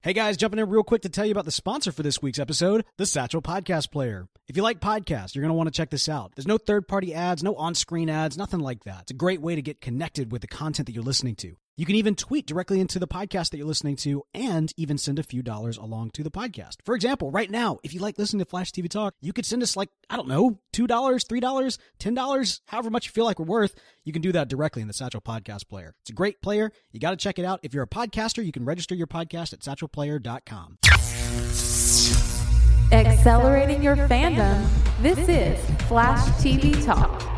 Hey guys, jumping in real quick to tell you about the sponsor for this week's episode, the Satchel Podcast Player. If you like podcasts, you're going to want to check this out. There's no third party ads, no on screen ads, nothing like that. It's a great way to get connected with the content that you're listening to. You can even tweet directly into the podcast that you're listening to and even send a few dollars along to the podcast. For example, right now, if you like listening to Flash TV Talk, you could send us like, I don't know, $2, $3, $10, however much you feel like we're worth. You can do that directly in the Satchel Podcast Player. It's a great player. You got to check it out. If you're a podcaster, you can register your podcast at satchelplayer.com. Accelerating your fandom. This is Flash TV Talk.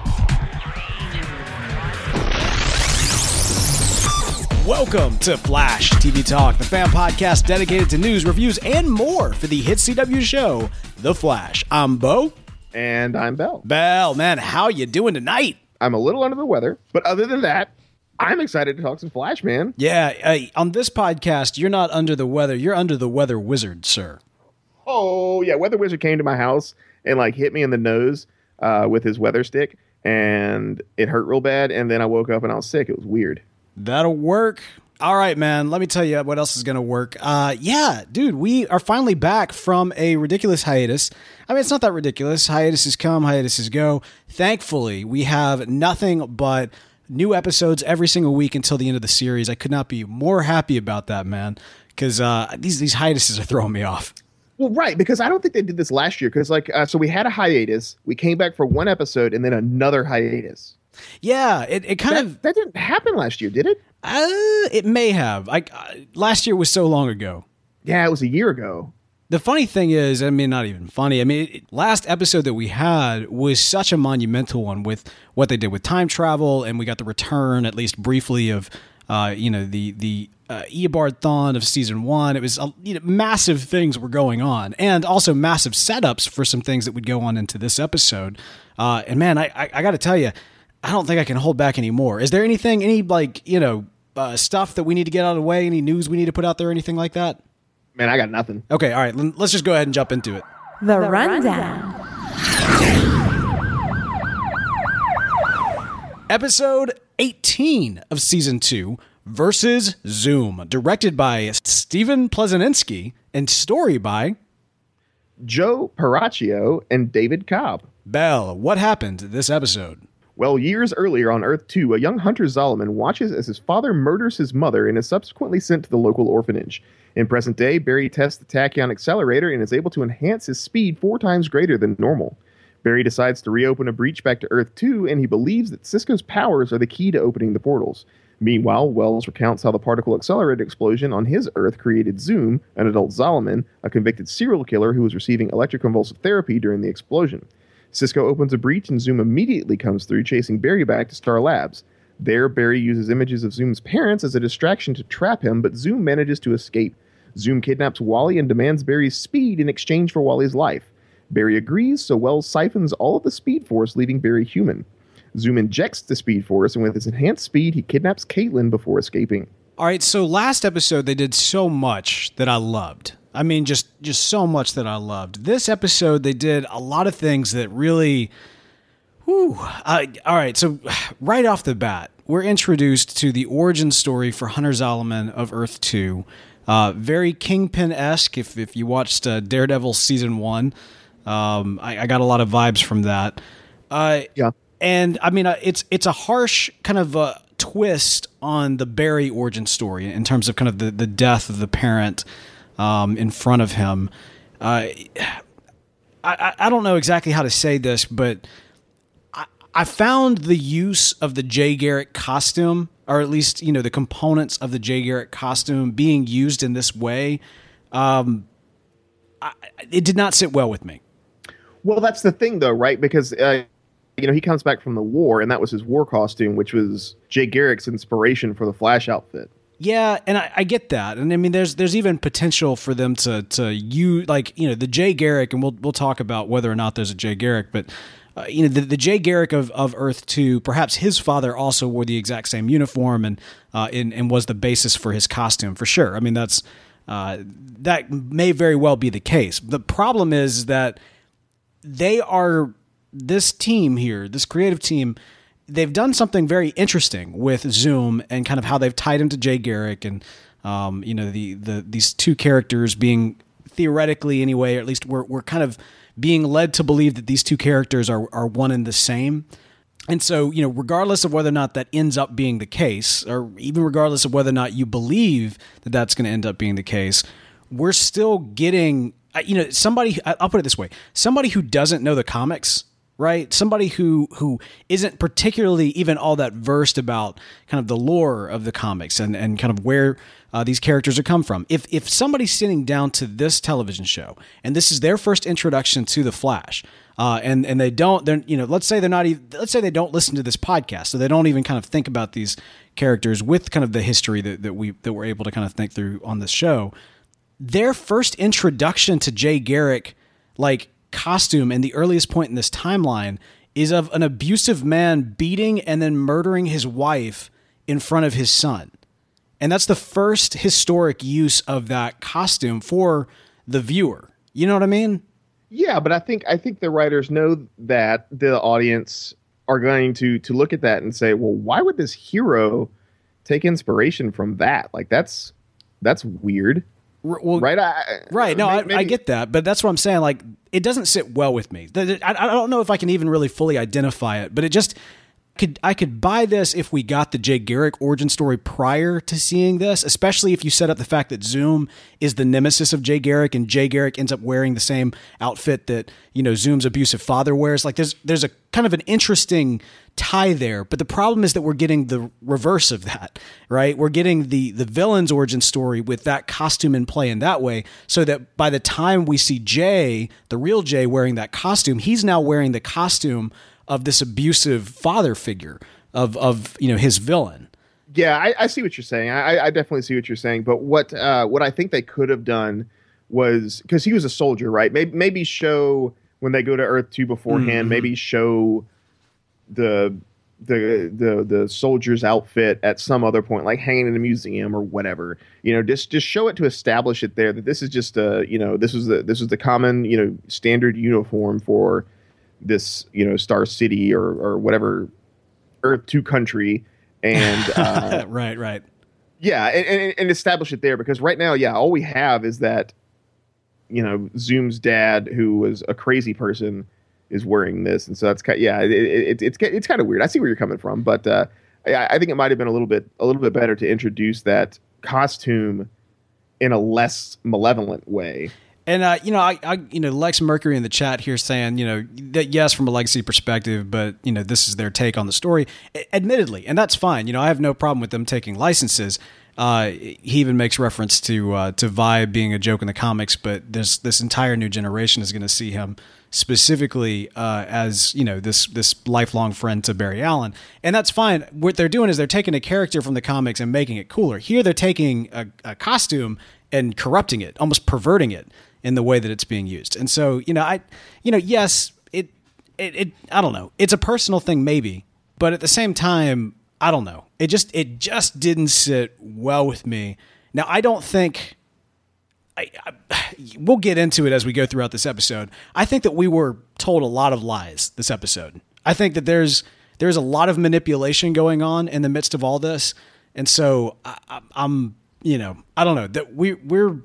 Welcome to Flash TV Talk, the fan podcast dedicated to news, reviews, and more for the hit CW show, The Flash. I'm Bo. And I'm Bell. Bell, man, how you doing tonight? I'm a little under the weather, but other than that, I'm excited to talk some Flash, man. Yeah, uh, on this podcast, you're not under the weather. You're under the weather wizard, sir. Oh, yeah. Weather Wizard came to my house and like hit me in the nose uh, with his weather stick, and it hurt real bad. And then I woke up and I was sick. It was weird. That'll work. All right, man. Let me tell you what else is going to work. Uh, yeah, dude, we are finally back from a ridiculous hiatus. I mean, it's not that ridiculous. Hiatuses come, hiatuses go. Thankfully, we have nothing but new episodes every single week until the end of the series. I could not be more happy about that, man, because uh, these these hiatuses are throwing me off. Well, right, because I don't think they did this last year. Because like, uh, so we had a hiatus, we came back for one episode, and then another hiatus. Yeah, it, it kind That, of that didn't happen last year, did it? uh, it may have. Like uh, last year was so long ago. Yeah, it was a year ago. The funny thing is, I mean, not even funny. I mean, it, last episode that we had was such a monumental one with what they did with time travel, and we got the return, at least briefly, of uh, you know the the uh, Eobard Thawne of season one. It was uh, you know massive things were going on, and also massive setups for some things that would go on into this episode. Uh, and man, I I, I got to tell you, I don't think I can hold back anymore. Is there anything, any like you know uh, stuff that we need to get out of the way? Any news we need to put out there? Anything like that? Man, I got nothing. Okay, all right. Let's just go ahead and jump into it. The Rundown. Episode 18 of season 2 versus Zoom, directed by Stephen Pleszczynski and story by Joe Peracchio and David Kob. Bell. What happened this episode? Well, years earlier on Earth 2, a young Hunter Zolomon watches as his father murders his mother and is subsequently sent to the local orphanage. In present day, Barry tests the tachyon accelerator and is able to enhance his speed four times greater than normal. Barry decides to reopen a breach back to Earth 2, and he believes that Cisco's powers are the key to opening the portals. Meanwhile, Wells recounts how the particle accelerator explosion on his Earth created Zoom, an adult Zolomon, a convicted serial killer who was receiving electroconvulsive therapy during the explosion. Cisco opens a breach and Zoom immediately comes through, chasing Barry back to Star Labs. There, Barry uses images of Zoom's parents as a distraction to trap him, but Zoom manages to escape. Zoom kidnaps Wally and demands Barry's speed in exchange for Wally's life. Barry agrees, so Wells siphons all of the Speed Force, leaving Barry human. Zoom injects the Speed Force, and with his enhanced speed, he kidnaps Caitlin before escaping. All right, so last episode they did so much that I loved. I mean, just just so much that I loved. This episode they did a lot of things that really. Whew. Uh, all right, so right off the bat, we're introduced to the origin story for Hunter Zolomon of Earth Two. Uh, very Kingpin esque. If if you watched uh, Daredevil season one, um, I, I got a lot of vibes from that. Uh, Yeah. and I mean, uh, it's it's a harsh kind of uh, twist on the Barry origin story in terms of kind of the, the death of the parent um, in front of him. Uh, I, I don't know exactly how to say this, but I, I found the use of the Jay Garrick costume, or at least you know the components of the Jay Garrick costume being used in this way. Um, I, it did not sit well with me. Well, that's the thing, though, right? Because uh, you know he comes back from the war, and that was his war costume, which was Jay Garrick's inspiration for the Flash outfit. Yeah, and I, I, get that, and I mean, there's there's even potential for them to to you like you know the Jay Garrick, and we'll we'll talk about whether or not there's a Jay Garrick, but uh, you know the, the Jay Garrick of, of Earth Two, perhaps his father also wore the exact same uniform and uh, and, and was the basis for his costume for sure. I mean that's uh, that may very well be the case. The problem is that they are this team here, this creative team they've done something very interesting with Zoom and kind of how they've tied him to Jay Garrick and um, you know the the these two characters being theoretically anyway, or at least we're we're kind of being led to believe that these two characters are are one and the same. And so, you know, regardless of whether or not that ends up being the case, or even regardless of whether or not you believe that that's going to end up being the case, we're still getting, you know, somebody. I'll put it this way: somebody who doesn't know the comics right? Somebody who who isn't particularly even all that versed about kind of the lore of the comics and and kind of where uh, these characters are come from. If if somebody's sitting down to this television show and this is their first introduction to the Flash, uh, and and they don't, then you know, let's say they're not even, let's say they don't listen to this podcast, so they don't even kind of think about these characters with kind of the history that, that we that we're able to kind of think through on this show. Their first introduction to Jay Garrick, like costume and the earliest point in this timeline is of an abusive man beating and then murdering his wife in front of his son. And that's the first historic use of that costume for the viewer. You know what I mean? Yeah, but I think I think the writers know that the audience are going to to look at that and say, "Well, why would this hero take inspiration from that? Like that's that's weird." Well, right, I, right. No, maybe, I, I, get that, but that's what I'm saying. Like, it doesn't sit well with me. I, I don't know if I can even really fully identify it, but it just could I could buy this if we got the Jay Garrick origin story prior to seeing this, especially if you set up the fact that Zoom is the nemesis of Jay Garrick and Jay Garrick ends up wearing the same outfit that, you know, Zoom's abusive father wears. Like there's there's a kind of an interesting tie there, but the problem is that we're getting the reverse of that, right? We're getting the the villain's origin story with that costume in play in that way, so that by the time we see Jay, the real Jay wearing that costume, he's now wearing the costume of this abusive father figure of of you know his villain. Yeah, I, I see what you're saying. I, I, definitely see what you're saying. But what uh, what I think they could have done was because he was a soldier, right? Maybe maybe show when they go to Earth two beforehand. Mm-hmm. Maybe show the the the the soldier's outfit at some other point, like hanging in a museum or whatever. You know, just just show it to establish it there that this is just a you know this is the this was the common you know standard uniform for this you know Star City or or whatever Earth Two country, and uh, right, right, yeah, and, and, and establish it there because right now, yeah, all we have is that you know Zoom's dad, who was a crazy person, is wearing this, and so that's kind, of, yeah, it, it, it's it's kind of weird. I see where you're coming from, but uh, I, I think it might have been a little bit a little bit better to introduce that costume in a less malevolent way. And uh, you know, I, I, you know, Lex Mercury in the chat here saying, you know, that yes, from a legacy perspective, but you know, this is their take on the story. Admittedly, and that's fine. You know, I have no problem with them taking licenses. Uh, he even makes reference to uh, to Vibe being a joke in the comics, but this this entire new generation is going to see him specifically uh, as you know this this lifelong friend to Barry Allen, and that's fine. What they're doing is they're taking a character from the comics and making it cooler. Here, they're taking a, a costume and corrupting it, almost perverting it in the way that it's being used. And so, you know, I, you know, yes, it, it, it, I don't know. It's a personal thing, maybe, but at the same time, I don't know. It just, it just didn't sit well with me. Now, I don't think. I, I, we'll get into it as we go throughout this episode. I think that we were told a lot of lies this episode. I think that there's there's a lot of manipulation going on in the midst of all this, and so I, am you know I don't know that we we're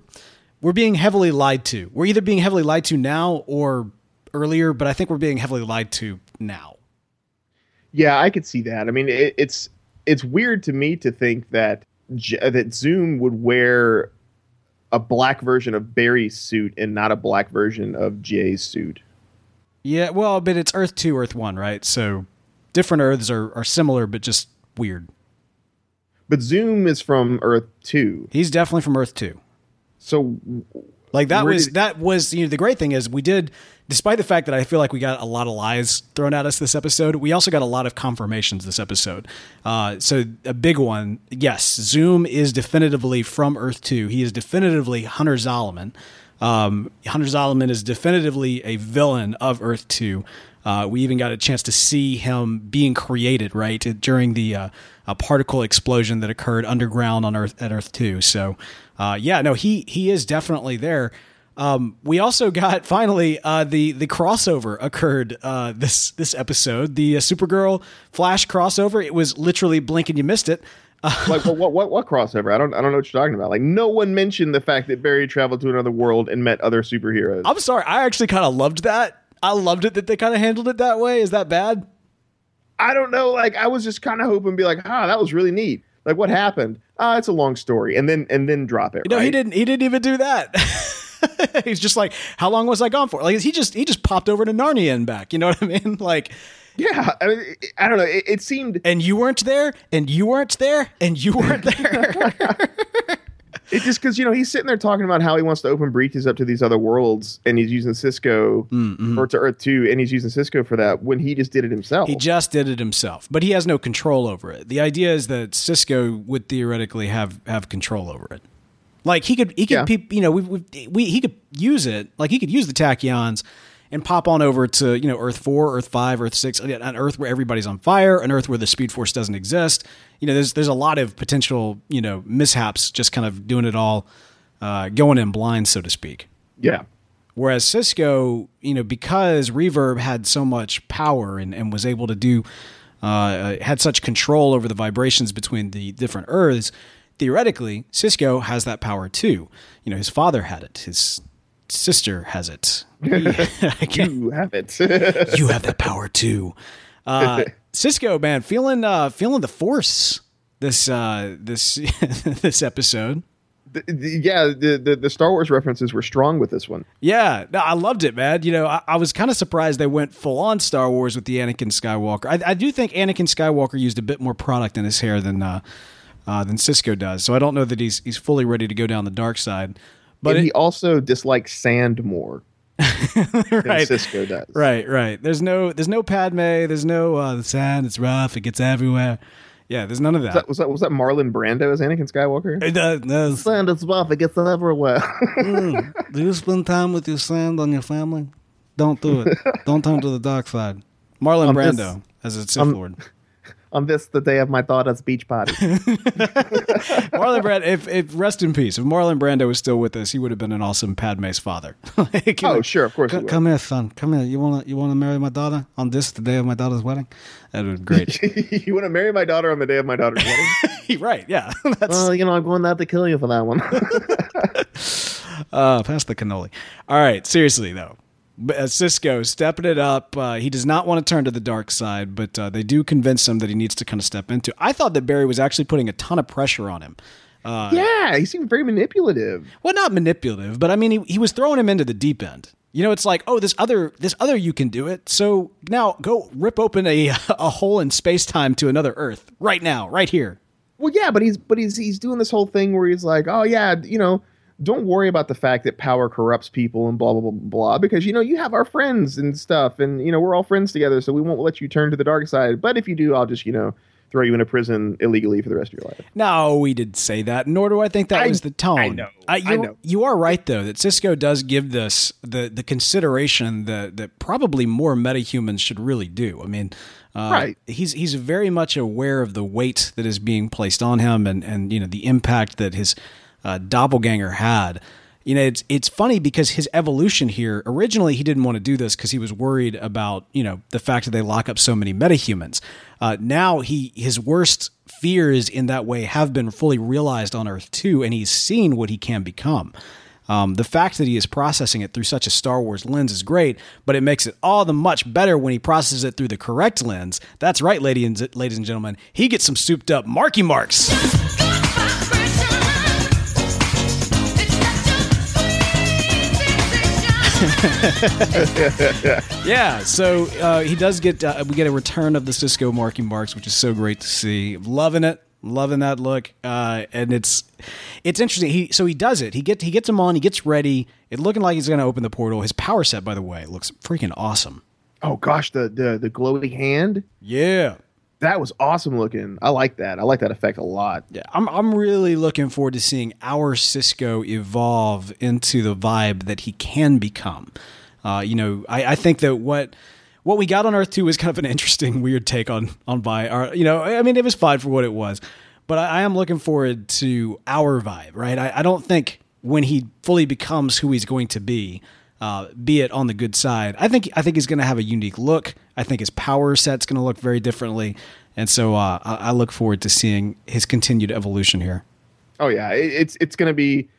we're being heavily lied to. We're either being heavily lied to now or earlier, but I think we're being heavily lied to now. Yeah, I could see that. I mean, it, it's it's weird to me to think that that Zoom would wear a black version of Barry's suit and not a black version of Jay's suit. Yeah, well, but it's Earth 2, Earth 1, right? So different Earths are, are similar, but just weird. But Zoom is from Earth 2. He's definitely from Earth 2. So Like that was did- that was you know the great thing is we did despite the fact that I feel like we got a lot of lies thrown at us this episode, we also got a lot of confirmations this episode. Uh, so a big one, yes, Zoom is definitively from Earth Two. He is definitively Hunter Zolomon. Um, Hunter Zolomon is definitively a villain of Earth Two. Uh, we even got a chance to see him being created right during the uh, a particle explosion that occurred underground on Earth at Earth Two. So, uh, yeah, no, he he is definitely there. Um, we also got finally uh, the the crossover occurred uh, this this episode. The uh, Supergirl Flash crossover. It was literally blink and you missed it. like what, what what what crossover? I don't I don't know what you're talking about. Like no one mentioned the fact that Barry traveled to another world and met other superheroes. I'm sorry, I actually kind of loved that. I loved it that they kind of handled it that way. Is that bad? I don't know. Like I was just kind of hoping, to be like, ah, that was really neat. Like what happened? Ah, it's a long story, and then and then drop it. No, he right? didn't. He didn't even do that. He's just like, how long was I gone for? Like he just he just popped over to Narnia and back. You know what I mean? Like, Yeah, I mean, I don't know. It, it seemed and you weren't there, and you weren't there, and you weren't there. it just because you know he's sitting there talking about how he wants to open breaches up to these other worlds, and he's using Cisco mm-hmm. or to Earth Two, and he's using Cisco for that when he just did it himself. He just did it himself, but he has no control over it. The idea is that Cisco would theoretically have have control over it. Like he could, he could, Yeah. you know, we, we, we, he could use it. Like he could use the tachyons and pop on over to you know Earth four, Earth five, Earth six, an Earth where everybody's on fire, an Earth where the Speed Force doesn't exist. You know, there's there's a lot of potential you know mishaps, just kind of doing it all, uh, going in blind, so to speak. yeah, Whereas Cisco, you know, because Reverb had so much power and, and was able to do, uh, had such control over the vibrations between the different Earths, theoretically, Cisco has that power too. You know, his father had it, his sister has it. You have it. you have that power too. Uh, Cisco, man, feeling uh, feeling the force this uh, this this episode. The- the- yeah, the, the the Star Wars references were strong with this one. Yeah, no, I loved it, man. You know, I, I was kind of surprised they went full on Star Wars with the Anakin Skywalker. I, I do think Anakin Skywalker used a bit more product in his hair than uh, uh, than Cisco does. So I don't know that he's he's fully ready to go down the dark side. But and it- he also dislikes sand more than right, Cisco does. right, right. There's no there's no Padme. There's no uh, the sand. It's rough. It gets everywhere. Yeah, there's none of Was that. that, was that was that Marlon Brando as Anakin Skywalker? It does- does. Sand is rough. It gets everywhere. Do you spend time with your sand on your family? Don't do it. Don't turn to the dark side. Marlon this- Brando as a Sith um, Lord. On this, the day of my daughter's beach party. Marlon Brando, if, if rest in peace, if Marlon Brando was still with us, he would have been an awesome Padme's father. Like, oh, sure, of course. he Come, here, son. Come here. You wanna you wanna marry my daughter on this the day of my daughter's wedding? That would be great. you want to marry my daughter on the day of my daughter's wedding? right? Yeah. That's well, you know, I'm going to have to kill you for that one. uh, pass the cannoli. All right. Seriously though, uh, Cisco stepping it up. Uh, he does not want to turn to the dark side, but uh, they do convince him that he needs to kind of step into. I thought that Barry was actually putting a ton of pressure on him. yeah, he seemed very manipulative. well not manipulative but i mean he, he was throwing him into the deep end you know it's like oh this other this other you can do it so now go rip open a a hole in space-time to another earth right now right here Well, yeah, but he's but he's he's doing this whole thing where he's like, oh yeah, you know, don't worry about the fact that power corrupts people and blah blah blah blah because you know you have our friends and stuff, and you know we're all friends together, so we won't let you turn to the dark side. But if you do, I'll just you know throw you in a prison illegally for the rest of your life. no we didn't say that nor do i think that I- was the tone I know, I you're- know. you are right though that cisco does give this the the consideration that that probably more metahumans should really do i mean uh, Right. he's he's very much aware of the weight that is being placed on him and and you know the impact that his uh, doppelganger had you know it's it's funny because his evolution here originally he didn't want to do this because he was worried about you know the fact that they lock up so many metahumans uh, now he his worst fears in that way have been fully realized on earth too, and he's seen what he can become um, the fact that he is processing it through such a Star Wars lens is great, but it makes it all the much better when he processes it through the correct lens. That's right, ladies and, ladies and gentlemen. He gets some souped up Marky Marks. yeah, so uh, he does get uh, we get a return of the Cisco Marky Marks, which is so great to see. Loving it, loving that look. Uh, and it's it's interesting. He so he does it. He gets he gets him on. He gets ready. It looking like he's going to open the portal. His power set, by the way, looks freaking awesome. Oh gosh, the the the glowy hand. Yeah, that was awesome looking. I like that. I like that effect a lot. Yeah, I'm I'm really looking forward to seeing our Cisco evolve into the vibe that he can become. Uh, you know, I, I think that what what we got on Earth Two was kind of an interesting, weird take on on Vi. Our, you know, I mean, it was fine for what it was, but I, I am looking forward to our vibe. Right? I, I, don't think when he fully becomes who he's going to be, uh, be it on the good side, I think I think he's going to have a unique look. I think his power set's going to look very differently, and so uh, I, I, look forward to seeing his continued evolution here. Oh yeah, it, it's it's going to be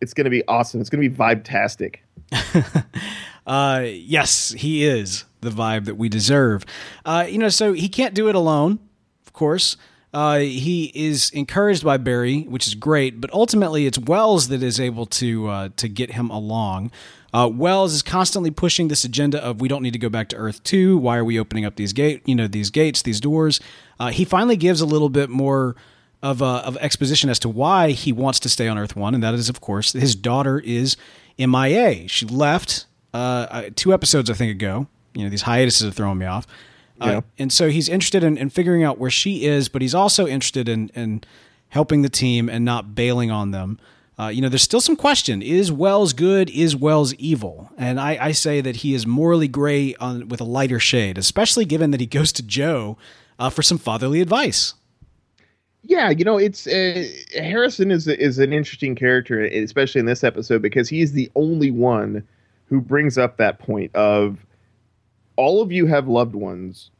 it's going to be awesome. It's going to be vibe tastic. uh, yes, he is the vibe that we deserve. Uh, you know, so he can't do it alone, of course. Uh, he is encouraged by Barry, which is great, but ultimately it's Wells that is able to uh, to get him along. Uh, Wells is constantly pushing this agenda of we don't need to go back to Earth two. Why are we opening up these gate, you know, these gates, these doors? Uh, he finally gives a little bit more of uh, of exposition as to why he wants to stay on Earth one, and that is, of course, his daughter is MIA. She left uh, two episodes, I think, ago you know these hiatuses are throwing me off. Uh, yeah. Uh, and so he's interested in, in, figuring out where she is, but he's also interested in, in helping the team and not bailing on them. Uh, you know, there's still some question: Is Wells good? Is Wells evil? And I, I say that he is morally gray on, with a lighter shade, especially given that he goes to Joe uh, for some fatherly advice. Yeah, you know, it's uh, Harrison is is an interesting character, especially in this episode because he is the only one who brings up that point of all of you have loved ones,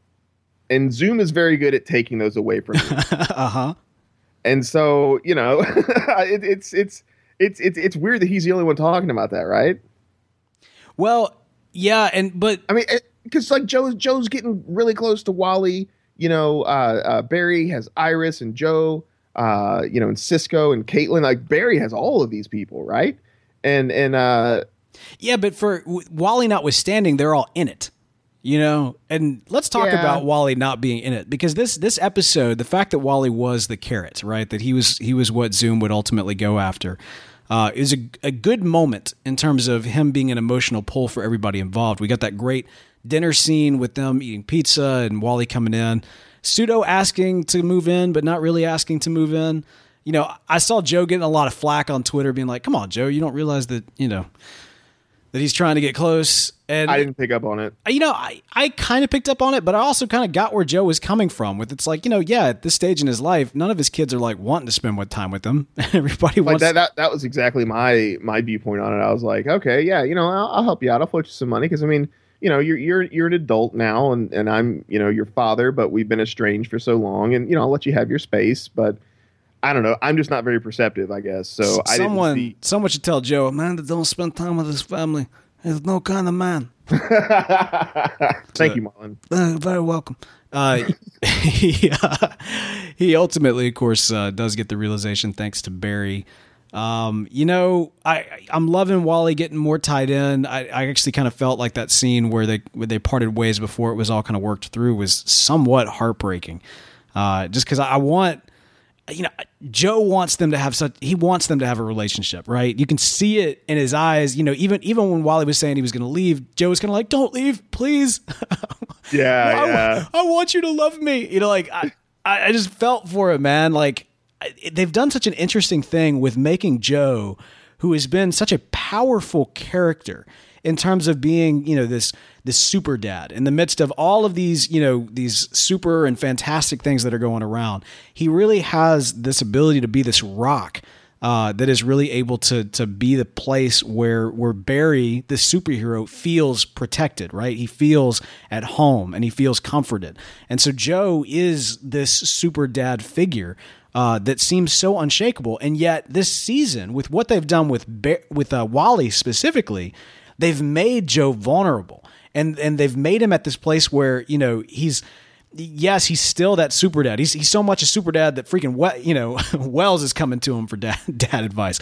and Zoom is very good at taking those away from you. uh huh. And so you know, it, it's it's it's it's it's weird that he's the only one talking about that, right? Well, yeah, and but I mean, because like Joe's Joe's getting really close to Wally. You know, uh, uh, Barry has Iris and Joe. Uh, you know, and Cisco and Caitlin. Like Barry has all of these people, right? And and uh, yeah, but for Wally notwithstanding, they're all in it you know? And let's talk yeah. about wally not being in it because this this episode the fact that wally was the carrot right? That he was he was what zoom would ultimately go after uh, is a, a good moment in terms of him being an emotional pull for everybody involved. We got that great dinner scene with them eating pizza and wally coming in pseudo asking to move in but not really asking to move in. You know i saw joe getting a lot of flack on twitter being like come on joe you don't realize that you know that he's trying to get close. And I didn't pick up on it. You know, I, I kind of picked up on it, but I also kind of got where Joe was coming from. With it's like, you know, yeah, at this stage in his life, none of his kids are like wanting to spend more time with him. Everybody like wants that, that. That was exactly my my viewpoint on it. I was like, okay, yeah, you know, I'll, I'll help you out. I'll float you some money because I mean, you know, you're you're you're an adult now, and and I'm you know your father, but we've been estranged for so long, and you know, I'll let you have your space, but I don't know. I'm just not very perceptive, I guess. So someone, see... someone should tell Joe, a man, that don't spend time with his family is no kind of man. Thank you, Marlon. Uh, very welcome. Uh, he, uh, he ultimately, of course, uh, does get the realization thanks to Barry. Um, you know, I I'm loving Wally getting more tied in. I, I actually kind of felt like that scene where they where they parted ways before it was all kind of worked through was somewhat heartbreaking. Uh, just because I want you know, Joe wants them to have such he wants them to have a relationship, right? You can see it in his eyes, you know, even even when Wally was saying he was going to leave, Joe was kind of like, "Don't leave, please." Yeah, I, yeah. I, want you to love me. You know, like I I just felt for it, man. Like they've done such an interesting thing with making Joe who has been such a powerful character in terms of being, you know, this this super dad in the midst of all of these, you know, these super and fantastic things that are going around. He really has this ability to be this rock uh, that is really able to to be the place where where Barry, the superhero, feels protected. Right, he feels at home and he feels comforted. And so Joe is this super dad figure. Uh, that seems so unshakable, and yet this season, with what they've done with Ba- with uh, Wally specifically, they've made Joe vulnerable, and and they've made him at this place where you know he's yes, he's still that super dad. He's he's so much a super dad that freaking you know Wells is coming to him for dad dad advice,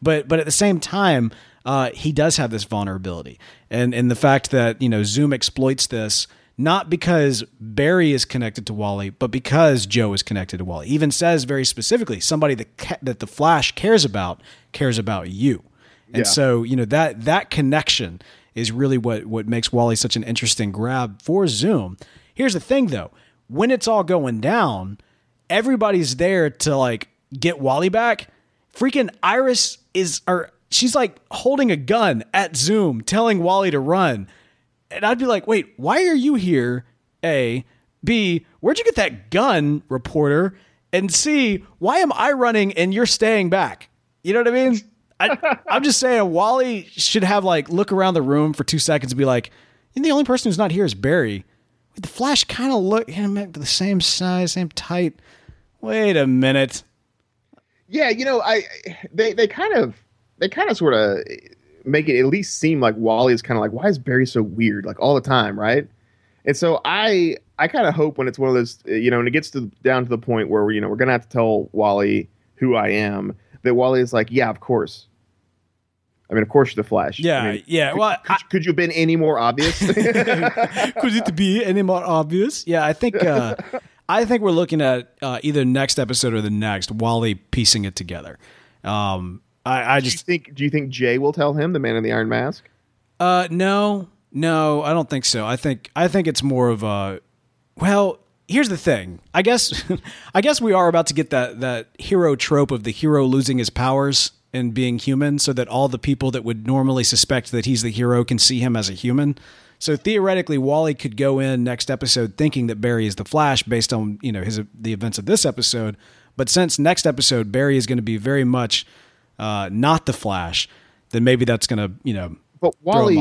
but but at the same time. Uh, he does have this vulnerability, and and the fact that you know Zoom exploits this not because Barry is connected to Wally, but because Joe is connected to Wally. He even says very specifically, somebody that that the Flash cares about cares about you. And Yeah. so, you know, that that connection is really what what makes Wally such an interesting grab for Zoom. Here's the thing though, when it's all going down, everybody's there to like get Wally back. Freaking Iris is or she's like holding a gun at Zoom telling Wally to run. And I'd be like, "Wait, why are you here?" A, B, where'd you get that gun, reporter? And C, why am I running and you're staying back? You know what I mean? I, I'm just saying, Wally should have like look around the room for two seconds and be like, "And the only person who's not here is Barry." The Flash kind of look him the same size, same type. Wait a minute. Yeah, you know, I they they kind of they kind of sort of make it at least seem like Wally is kind of like why is Barry so weird like all the time, right? And so I I kind of hope when it's one of those you know, and it gets to down to the point where you know we're gonna have to tell Wally who I am that Wally is like, yeah, of course. I mean, of course, you're the Flash. Yeah, I mean, yeah. Could, Well, could, could you have been any more obvious? Could it be any more obvious? Yeah, I think uh, I think we're looking at uh, either next episode or the next. Wally piecing it together. Um, I, I do just think? Do you think Jay will tell him the Man in the Iron Mask? uh, no, no, I don't think so. I think I think it's more of a well. Here's the thing. I guess I guess we are about to get that that hero trope of the hero losing his powers and being human, so that all the people that would normally suspect that he's the hero can see him as a human. So theoretically, Wally could go in next episode thinking that Barry is the Flash based on you know his the events of this episode. But since next episode Barry is going to be very much uh, not the Flash, then maybe that's going to you know But Wally.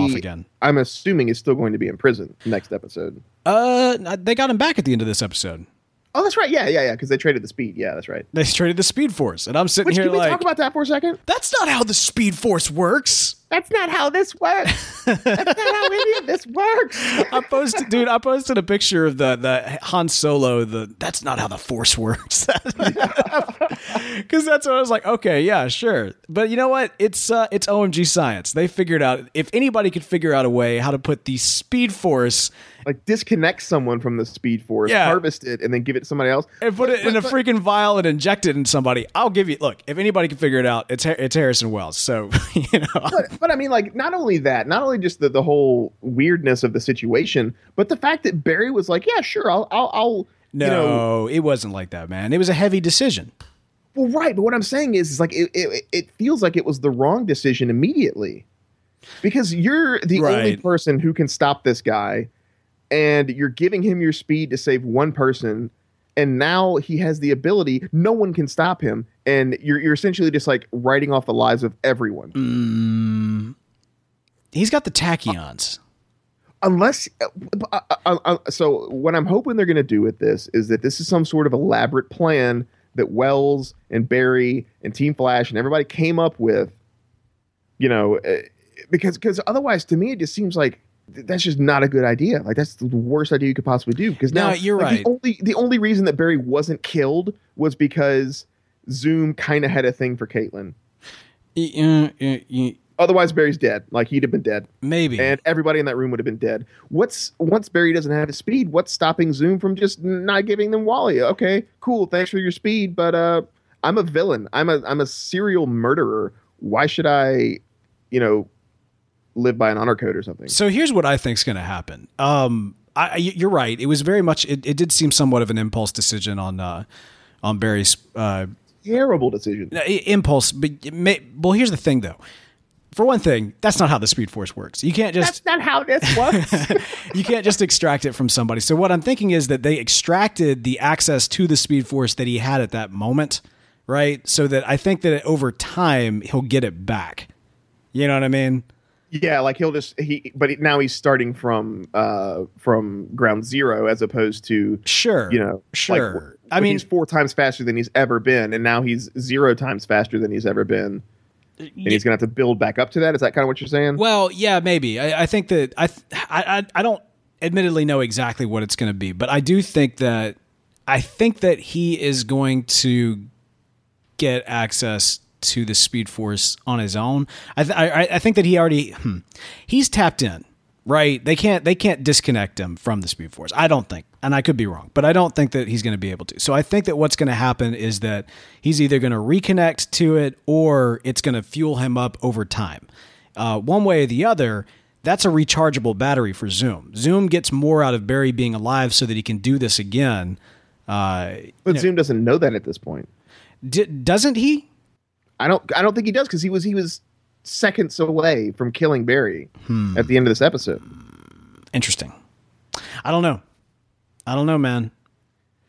I'm assuming is still going to be in prison next episode. Uh, they got him back at the end of this episode. Oh, that's right. Yeah, yeah, yeah. Because they traded the speed. Yeah, that's right. They traded the Speed Force, and I'm sitting Which here can we like, talk about that for a second? that's not how the Speed Force works. That's not how this works. that's not how any of this works. I posted, dude. I posted a picture of the the Han Solo. The that's not how the Force works. Because that's what I was like. Okay, yeah, sure. But you know what? It's uh, it's OMG science. They figured out if anybody could figure out a way how to put the Speed Force Like disconnect someone from the speed force, Yeah. harvest it, and then give it to somebody else. and put it in a freaking vial and inject it in somebody, I'll give you. Look, if anybody can figure it out, it's it's Harrison Wells. So you know, But, but I mean, like, not only that, not only just the, the whole weirdness of the situation, but the fact that Barry was like, "Yeah, sure, I'll, I'll, I'll no, you know, it wasn't like that, man. It was a heavy decision. Well, right, but what I'm saying is, is like it, it, it feels like it was the wrong decision immediately, because you're the only person who can stop this guy, and you're giving him your speed to save one person, and now he has the ability. No one can stop him, and you're you're essentially just like writing off the lives of everyone, Mm, he's got the tachyons. unless. Uh, uh, uh, uh, so what I'm hoping they're going to do with this is that this is some sort of elaborate plan that Wells and Barry and Team Flash and everybody came up with you know, uh, because because otherwise, to me, it just seems like that's just not a good idea. Like that's the worst idea you could possibly do. Because now No, you're like, right. The only the only reason that Barry wasn't killed was because Zoom kind of had a thing for Caitlin. Y- y- Otherwise, Barry's dead. Like he'd have been dead, Maybe. and everybody in that room would have been dead. What's once Barry doesn't have his speed? What's stopping Zoom from just not giving them Wally? Okay, cool. Thanks for your speed, but uh, I'm a villain. I'm a I'm a serial murderer. Why should I, you know, live by an honor code or something? So here's what I think's going to happen. Um, I, I- you're right. It was very much. It, it did seem somewhat of an impulse decision on uh, on Barry's uh, Terrible decision. impulse. But may, well, here's the thing, though. For one thing, that's not how the Speed Force works. You can't just That's not how this works. you can't just extract it from somebody. So what I'm thinking is that they extracted the access to the Speed Force that he had at that moment, right? So that I think that over time he'll get it back. You know what I mean? Yeah, like he'll just he, but now he's starting from uh from ground zero as opposed to Sure. you know Sure. Like, I mean- he's four times faster than he's ever been, and now he's zero times faster than he's ever been. and he's gonna have to build back up to that. Is that kind of what you're saying? Well, yeah, maybe. I, I think that I I I don't admittedly know exactly what it's going to be, but I do think that I think that he is going to get access to the Speed Force on his own. I th- I, I think that he already hmm, he's tapped in, right? They can't they can't disconnect him from the Speed Force. I don't think, and I could be wrong, but I don't think that he's going to be able to. So I think that what's going to happen is that he's either going to reconnect to it or it's going to fuel him up over time. Uh, one way or the other, that's a rechargeable battery for Zoom. Zoom gets more out of Barry being alive so that he can do this again. Uh, But Zoom doesn't know that at this point. d- doesn't he? I don't. I don't think he does because he was he was seconds away from killing Barry Hmm. at the end of this episode. Interesting. I don't know. I don't know, man.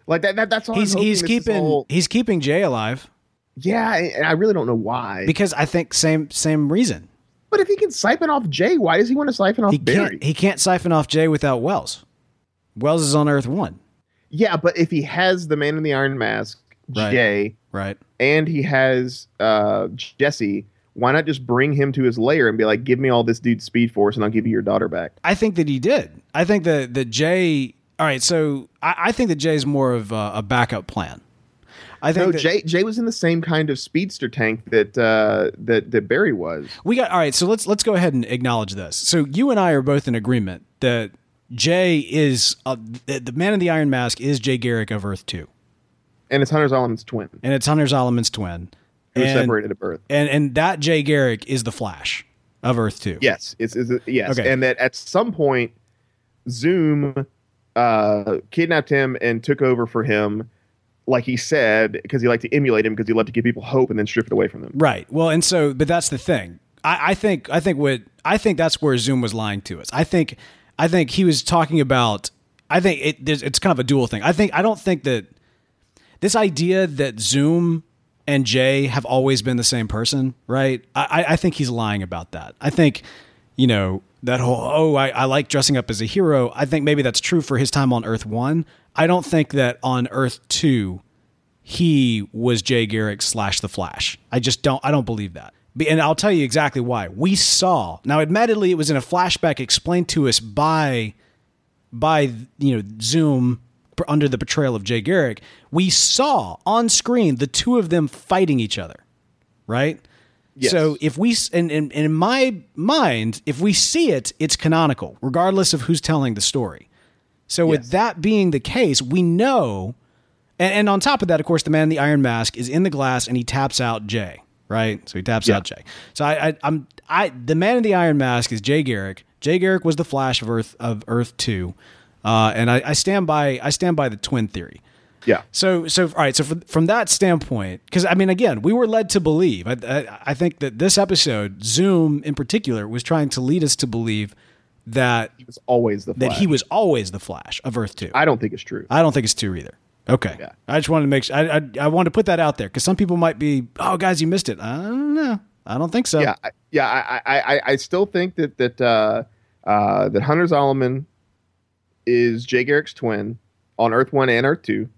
Like that. that that's all. He's I'm he's keeping all- he's keeping Jay alive yeah, and I really don't know why. because I think same same reason. but if he can siphon off Jay, why does he want to siphon off He Barry? can't he can't siphon off Jay without Wells. Wells is on Earth One, Yeah, but if he has the Man in the Iron Mask, Right. Jay, right? and he has uh, Jesse, why not just bring him to his lair and be like, "Give me all this dude's speed force, and I'll give you your daughter back." I think that he did. I think that that Jay. All right, so I, I think that Jay's more of a, a backup plan. I think No, that, Jay Jay was in the same kind of speedster tank that uh, that that Barry was. we got all right. So let's let's go ahead and acknowledge this. So you and I are both in agreement that Jay is uh, the, the man in the Iron Mask is Jay Garrick of Earth Two, And it's Hunter Zolomon's twin, and it's Hunter Zolomon's twin. who And- separated at birth. and and that Jay Garrick is the Flash of Earth Two. Yes, it's, it's yes, Okay. and that at some point, Zoom uh, kidnapped him and took over for him, like he said, because he liked to emulate him because he loved to give people hope and then strip it away from them. Right. Well, and so, but that's the thing. I, I think, I think what, I think that's where Zoom was lying to us. I think, I think he was talking about. I think it, it's kind of a dual thing. I think, I don't think that this idea that Zoom and Jay have always been the same person, right? I, I- think he's lying about that. I think, you know, that whole, oh, I, I like dressing up as a hero. I think maybe that's true for his time on Earth One. I don't think that on Earth Two, he was Jay Garrick slash the Flash. I just don't. I don't believe that. And I'll tell you exactly why. We saw now. Admittedly, it was in a flashback explained to us by by you know Zoom under the portrayal of Jay Garrick. We saw on screen the two of them fighting each other, right? Yes. So if we and, and, and in my mind, if we see it, it's canonical, regardless of who's telling the story. So with that being the case, we know and, and on top of that, of course, the man in the iron mask is in the glass and he taps out Jay, right? So he taps Yeah. out Jay. So I, I, I'm, I, the man in the iron mask is Jay Garrick. Jay Garrick was the Flash of Earth of Earth Two, uh, and I, I stand by, I stand by the twin theory. Yeah, So, so all right. So from from that standpoint, because I mean, again, we were led to believe. I, I, I think that this episode, Zoom in particular, was trying to lead us to believe that he was always the that Flash. he was always the Flash of Earth Two. I don't think it's true. I don't think it's true either. Okay. Yeah. I just wanted to make sure. I, I, I wanted to put that out there because some people might be, oh, guys, you missed it. I don't know. I don't think so. yeah, I, yeah. I, I, I, I still think that that uh, uh, that Hunter Zolomon is Jay Garrick's twin on Earth One and Earth Two.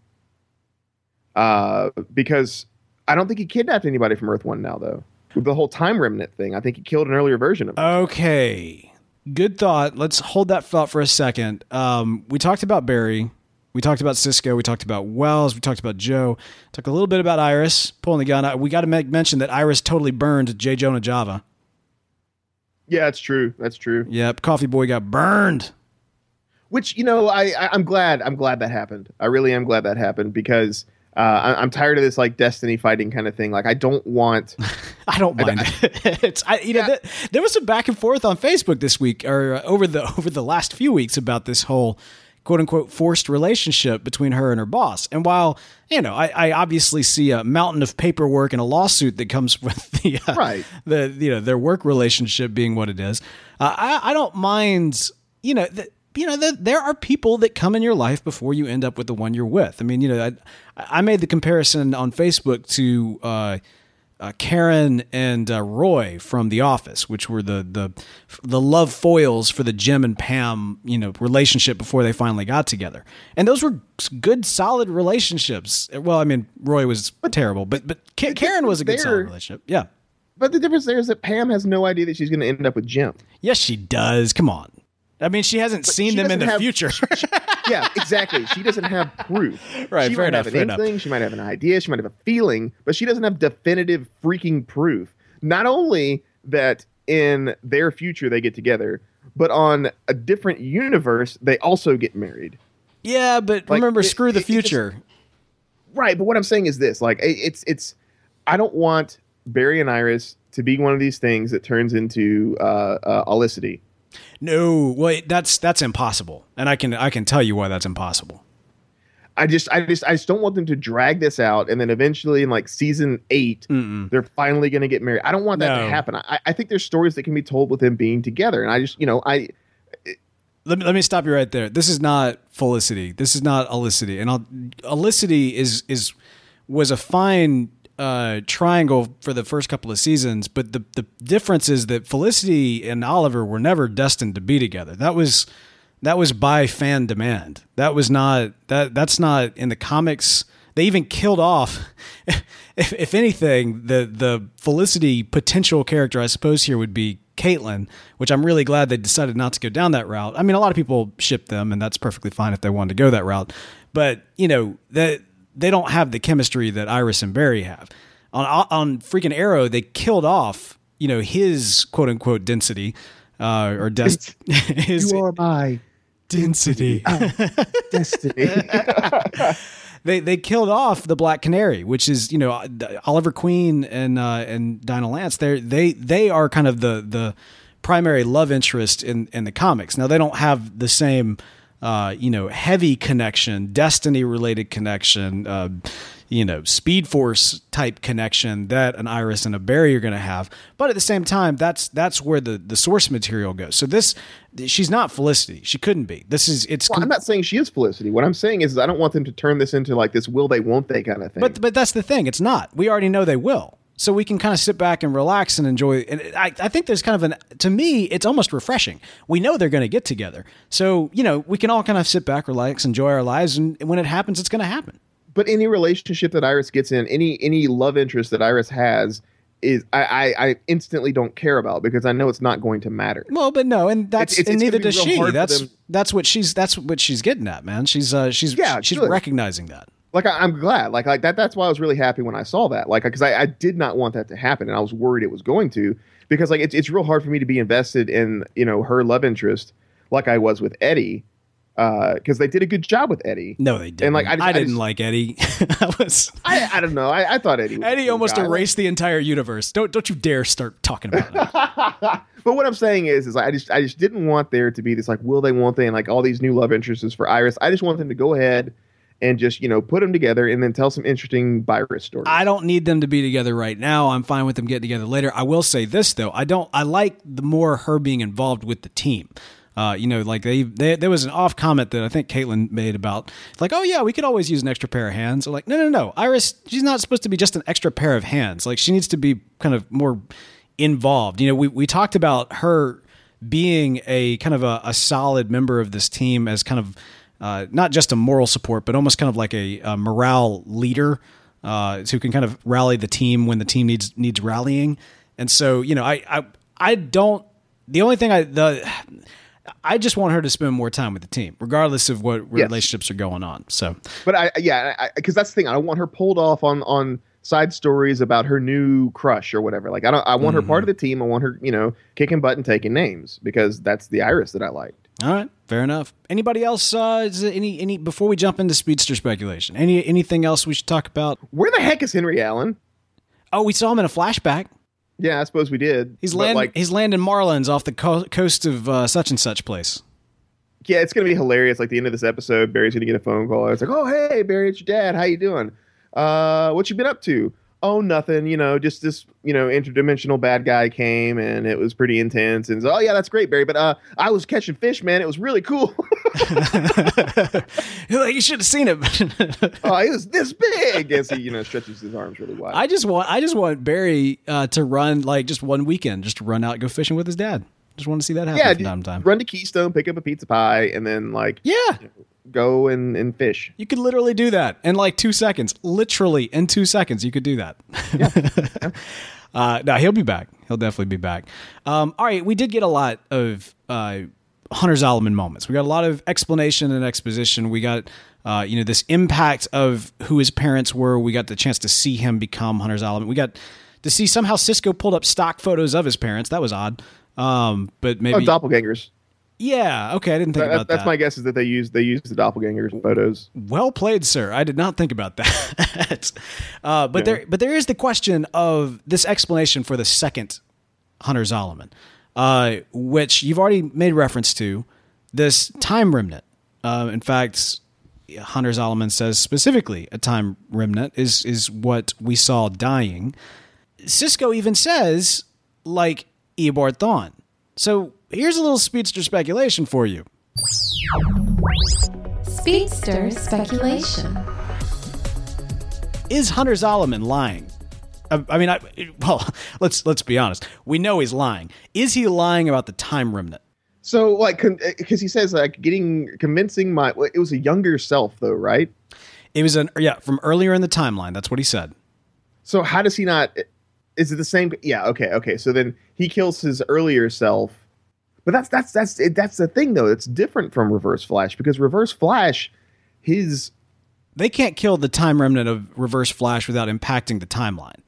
Uh, because I don't think he kidnapped anybody from Earth One now, though. The whole time remnant thing, I think he killed an earlier version of him. Okay. Good thought. Let's hold that thought for a second. Um, we talked about Barry. We talked about Cisco. We talked about Wells. We talked about Joe. Talked a little bit about Iris pulling the gun. out. We got to make mention that Iris totally burned J. Jonah Java. yeah, that's true. That's true. Yep. Coffee Boy got burned. Which you know, I, I I'm glad. I'm glad that happened. I really am glad that happened because uh, I, I'm tired of this like destiny fighting kind of thing. Like I don't want. I don't mind it. it's I, you know th- there was some back and forth on Facebook this week or uh, over the over the last few weeks about this whole quote unquote forced relationship between her and her boss. And while you know I, I obviously see a mountain of paperwork and a lawsuit that comes with the uh, Right. the you know their work relationship being what it is, uh, I I don't mind you know. The, you know, the, there are people that come in your life before you end up with the one you're with. I mean, you know, I, I made the comparison on Facebook to uh, uh, Karen and uh, Roy from The Office, which were the the the love foils for the Jim and Pam, you know, relationship before they finally got together. And those were good, solid relationships. Well, I mean, Roy was terrible, but but Ka- Karen was a good, solid relationship. Yeah. But the difference there is that Pam has no idea that she's going to end up with Jim. Yes, she does. Come on. I mean, she hasn't seen she them in the have- future. yeah, exactly. She doesn't have proof. Right, She fair might enough, have an enough. She might have an idea. She might have a feeling, but she doesn't have definitive freaking proof. Not only that in their future they get together, but on a different universe, they also get married. Yeah, but Like, remember, it- screw the it- it just- future. Right, but what I'm saying is this: like, it- it's it's. I don't want Barry and Iris to be one of these things that turns into uh, uh, Olicity. No, wait, that's that's impossible, and I can I can tell you why that's impossible. I just, I just, I just don't want them to drag this out, and then eventually, in like season 8 Mm-mm. they're finally going to get married. I don't want that No. to happen. I, I think there's stories that can be told with them being together, and I just, you know, I Let me, let me stop you right there. This is not Felicity. This is not Olicity. And I'll, Olicity is is was a fine uh, triangle for the first couple of seasons, but the the difference is that Felicity and Oliver were never destined to be together. That was that was by fan demand. That was not that that's not in the comics. They even killed off, if, if anything, the the Felicity potential character. I suppose here would be Caitlin, which I'm really glad they decided not to go down that route. I mean, a lot of people ship them, and that's perfectly fine if they wanted to go that route. But you know that they don't have the chemistry that Iris and Barry have. On on freaking Arrow, they killed off you know his quote unquote density uh, or des- his you are my density. destiny. they they killed off the Black Canary, which is you know Oliver Queen and uh, and Dinah Lance. They they they are kind of the the primary love interest in in the comics. Now they don't have the same uh, you know heavy connection, destiny related connection. Uh, you know, Speed Force type connection that an Iris and a Barry are going to have, but at the same time, that's that's where the the source material goes. So this, she's not Felicity. She couldn't be. This is it's well, I'm not saying she is Felicity. What I'm saying is, I don't want them to turn this into like this will they, won't they kind of thing. But but that's the thing. It's not. We already know they will. So we can kind of sit back and relax and enjoy. And I, I think there's kind of an to me, it's almost refreshing. We know they're going to get together, so you know we can all kind of sit back, relax, enjoy our lives, and when it happens, it's going to happen. but any relationship that Iris gets in, any any love interest that Iris has, is I, I, I instantly don't care about because I know it's not going to matter. Well, but no, and that's It's- it's- and neither does she. That's that's what she's that's what she's getting at, man. She's uh she's Yeah, she's good. recognizing that. Like I, I'm glad, like like that. That's why I was really happy when I saw that, like because I, I did not want that to happen, and I was worried it was going to because like it's it's real hard for me to be invested in you know her love interest like I was with Eddie uh, because they did a good job with Eddie. No, they didn't. like, I I, just- I didn't just- like Eddie. I was I, I don't know. I, I thought Eddie. Eddie almost guy. erased the entire universe. Don't don't you dare start talking about it. but what I'm saying is, is I just I just didn't want there to be this like will they won't they and like all these new love interests for Iris. I just want them to go ahead and just you know put them together and then tell some interesting virus stories. I don't need them to be together right now. I'm fine with them getting together later. I will say this though. I don't I like the more her being involved with the team. Uh, you know, like they, they, there was an off comment that I think Caitlin made about, like, oh yeah, we could always use an extra pair of hands. Or like, no, no, no, Iris, she's not supposed to be just an extra pair of hands. Like, she needs to be kind of more involved. You know, we we talked about her being a kind of a, a solid member of this team as kind of uh, not just a moral support, but almost kind of like a, a morale leader uh, who can kind of rally the team when the team needs needs rallying. And so, you know, I I, I don't. The only thing I the I just want her to spend more time with the team, regardless of what Yes. relationships are going on. So But I yeah, because that's the thing. I don't want her pulled off on on side stories about her new crush or whatever. Like I don't. I want her Mm-hmm. part of the team. I want her you know kicking butt and taking names because that's the Iris that I liked. All right, fair enough. Anybody else? Uh, any any before we jump into speedster speculation? Any anything else we should talk about? Where the heck is Henry Allen? Oh, we saw him in a flashback. Yeah, I suppose we did. He's But, land like he's landing Marlins off the co- coast of uh, such and such place. yeah, it's gonna be hilarious. Like the end of this episode, Barry's gonna get a phone call. It's like, oh hey, Barry, it's your dad. How you doing? Uh, what you been up to? Oh, nothing. You know, just this. You know, interdimensional bad guy came and it was pretty intense. And so, oh yeah, that's great, Barry. But uh, I was catching fish, man. It was really cool. like you should have seen it. oh, it was this big as he, you know, stretches his arms really wide. I just want I just want Barry uh, to run like just one weekend, just to run out and go fishing with his dad. Just want to see that happen yeah, from time to time. run to Keystone, pick up a pizza pie, and then like Yeah, go and, and fish. you could literally do that in like two seconds. Literally in two seconds, you could do that. uh, no, he'll be back. He'll definitely be back. Um, all right, we did get a lot of uh, Hunter Zolomon moments. We got a lot of explanation and exposition. We got. Uh, you know this impact of who his parents were. We got the chance to see him become Hunter Zolomon. We got to see somehow Cisco pulled up stock photos of his parents. That was odd. Um, but maybe Oh, doppelgangers. Yeah, okay, I didn't think That- about that's that. That's my guess is that they use they use the doppelgangers photos. Well played, sir. I did not think about that. uh, but Yeah. there, but there is the question of this explanation for the second Hunter Zolomon, uh, which you've already made reference to. This time remnant. Uh, in fact, Hunter Zolomon says specifically a time remnant is is what we saw dying. Cisco even says like Eobard Thawne. So here's a little speedster speculation for you. Speedster speculation. is Hunter Zolomon lying? I, I mean, I, well, let's let's be honest. We know he's lying. Is he lying about the time remnant? So like because uh, he says like getting convincing my it was a younger self though, right? It was an yeah from earlier in the timeline. That's what he said. So how does he not? Is it the same? Yeah. Okay. Okay. So then he kills his earlier self, but that's that's that's that's the thing though. It's different from Reverse Flash because Reverse Flash, his They can't kill the time remnant of Reverse Flash without impacting the timeline.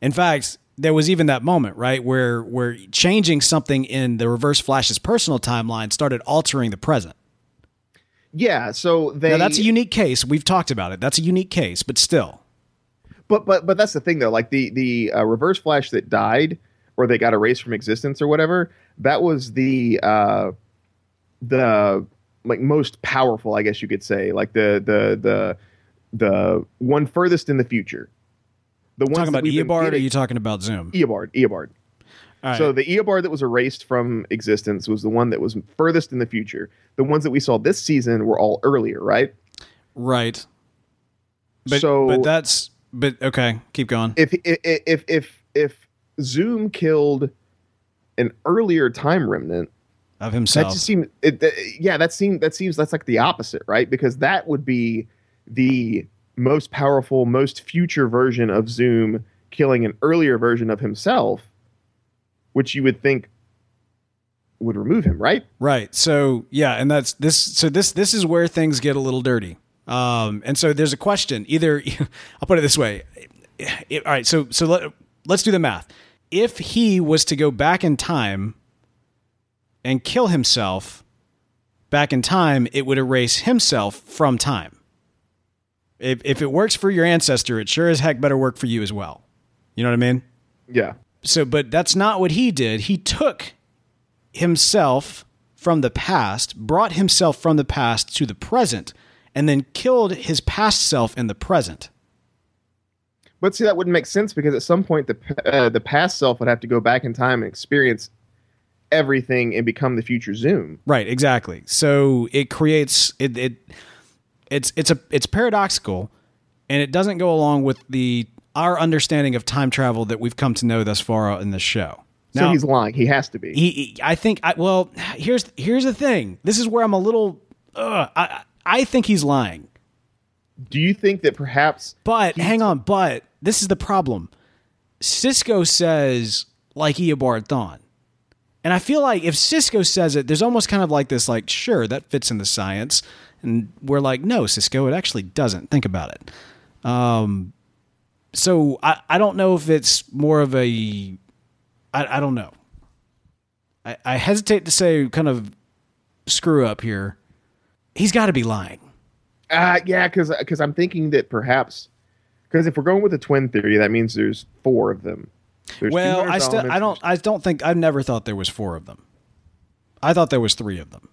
In fact, there was even that moment right where where changing something in the Reverse Flash's personal timeline started altering the present. yeah. So they Now that's a unique case. We've talked about it. That's a unique case, but still. but but but that's the thing though. Like the the uh, Reverse Flash that died or they got erased from existence or whatever. That was the uh the like most powerful, I guess you could say, like the the the the one furthest in the future. The ones Talking about Eobard, or are you talking about Zoom? Eobard, Eobard. Right. So the Eobard that was erased from existence was the one that was furthest in the future. The ones that we saw this season were all earlier, right? Right. But So- but that's but okay, keep going. If if if if if Zoom killed an earlier time remnant, of that himself. just seems it, that- yeah, that seems that seems that's like the opposite, right? Because that would be the most powerful, most future version of Zoom killing an earlier version of himself, which you would think would remove him, right? Right. So yeah, and that's this. So this this is where things get a little dirty. Um, and so there's a question. Either I'll put it this way. It- all right. So so let, let's do the math. If he was to go back in time and kill himself back in time, it would erase himself from time. If if it works for your ancestor, it sure as heck better work for you as well. You know what I mean? Yeah. so but that's not what he did he took himself from the past brought himself from the past to the present and then killed his past self in the present But see, that wouldn't make sense because at some point the uh, the past self would have to go back in time and experience everything and become the future Zoom. right exactly so it creates it, it it's it's a it's paradoxical and it doesn't go along with the our understanding of time travel that we've come to know thus far in this show So he's lying. He has to be. he, he- I think I well here's here's the thing this is where I'm a little uh, I I think he's lying Do you think that perhaps But hang on, but this is the problem. Cisco says like Eobard Thawne. And I feel like if Cisco says it, there's almost kind of like this, like, sure, that fits in the science. And we're like, no, Cisco, it actually doesn't. Think about it. Um, so I, I don't know if it's more of a, I, I don't know. I, I hesitate to say kind of screw up here. He's got to be lying. Uh, yeah, because because I'm thinking that perhaps because if we're going with the twin theory, that means there's four of them. There's Well, I still I don't I don't think I've never thought there was four of them. I thought there was three of them.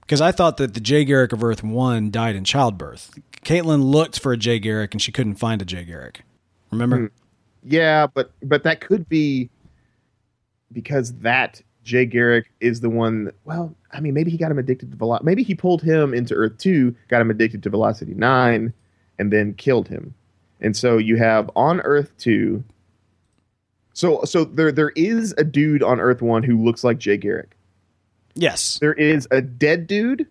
Because I thought that the Jay Garrick of Earth One died in childbirth. Caitlin looked for a Jay Garrick and she couldn't find a Jay Garrick. Remember? Yeah, but but that could be because that Jay Garrick is the one. Well, I mean, maybe he got him addicted to velocity. Maybe he pulled him into Earth Two, got him addicted to Velocity Nine, and then killed him. And so you have on Earth Two. So so there there is a dude on Earth One who looks like Jay Garrick. Yes. There is a dead dude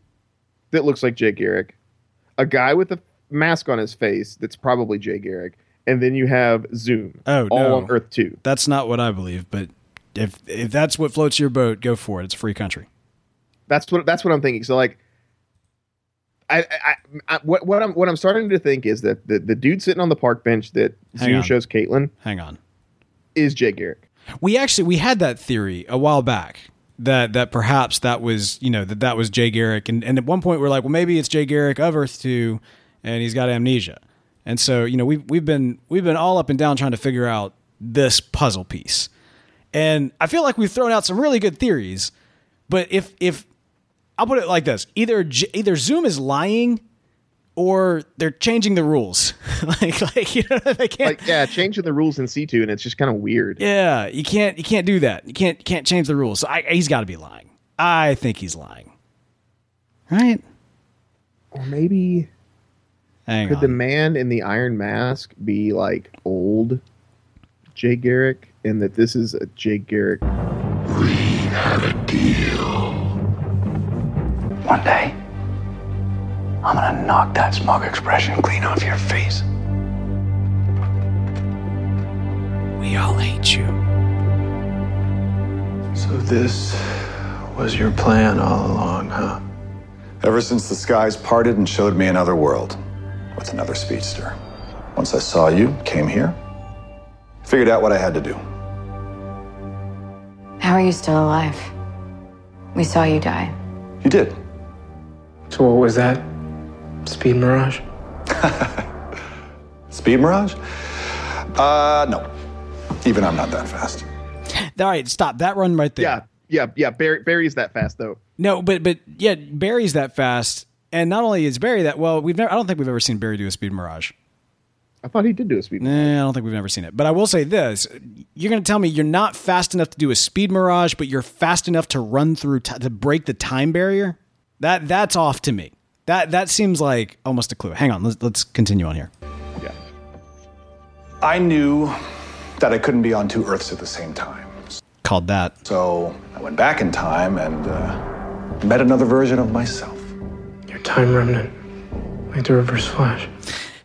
that looks like Jay Garrick, a guy with a mask on his face that's probably Jay Garrick, and then you have Zoom. Oh, all no. on Earth Two. That's not what I believe, but if if that's what floats your boat, go for it. It's a free country. That's what that's what I'm thinking. So like, I, I, I what what I'm what I'm starting to think is that the the dude sitting on the park bench that Hang Zoom on. shows Caitlin Hang on. is Jay Garrick. We actually we had that theory a while back. that that perhaps that was you know that that was Jay Garrick, and and at one point we're like, well, maybe it's Jay Garrick of Earth Two, and he's got amnesia, and so you know we've we've been we've been all up and down trying to figure out this puzzle piece, and I feel like we've thrown out some really good theories, but if if I'll put it like this, either either Zoom is lying or they're changing the rules. like, like you know, they can't. Like, yeah, changing the rules in C two, and it's just kind of weird. yeah, you can't. You can't do that. You can't. Can't change the rules. So I, he's got to be lying. I think he's lying. Right? Or maybe Hang could on. the man in the iron mask be like old Jay Garrick, and that this is a Jay Garrick? We had a deal. One day, I'm gonna knock that smug expression clean off your face. we all hate you. So this was your plan all along, huh? Ever since the skies parted and showed me another world with another speedster. Once I saw you, came here, figured out what I had to do. How are you still alive? We saw you die. You did. So what was that? Speed Mirage? Speed Mirage? Uh, no. Even I'm not that fast. All right, stop that run right there. Yeah, yeah, yeah. Barry, Barry's that fast though. No, but but yeah, Barry's that fast, and not only is Barry that well, we've never. I don't think we've ever seen Barry do a speed mirage. I thought he did do a speed. Nah, I don't think we've ever seen it. But I will say this: you're going to tell me you're not fast enough to do a speed mirage, but you're fast enough to run through t- to break the time barrier. That that's off to me. That that seems like almost a clue. Hang on, let's, let's continue on here. Yeah. I knew that I couldn't be on two Earths at the same time. Called that. So I went back in time and uh, met another version of myself. Your time remnant. Like the reverse flash.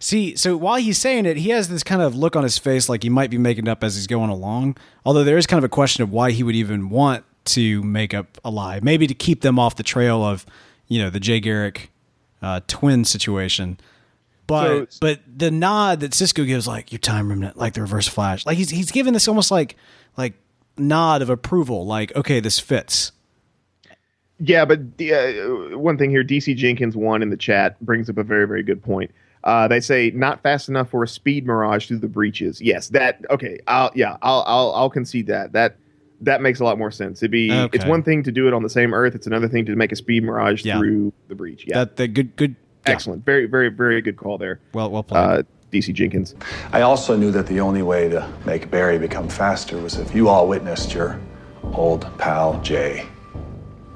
See, so while he's saying it, he has this kind of look on his face like he might be making it up as he's going along. Although there is kind of a question of why he would even want to make up a lie. Maybe to keep them off the trail of, you know, the Jay Garrick uh, twin situation. But So- but the nod that Cisco gives, like your time remnant, like the reverse flash, like he's he's giving this almost like like nod of approval, like okay, this fits. Yeah, but the, uh, one thing here, DC Jenkins one in the chat brings up a very very good point. Uh, they say not fast enough for a speed mirage through the breaches. Yes, that okay. I'll yeah, I'll I'll, I'll concede that. That that makes a lot more sense. It'd be it's one thing to do it on the same Earth. It's another thing to make a speed mirage Yeah. through the breach. Yeah, That the good good yeah. excellent. Very very very good call there. Well well played. Uh, DC Jenkins. I also knew that the only way to make Barry become faster was if you all witnessed your old pal Jay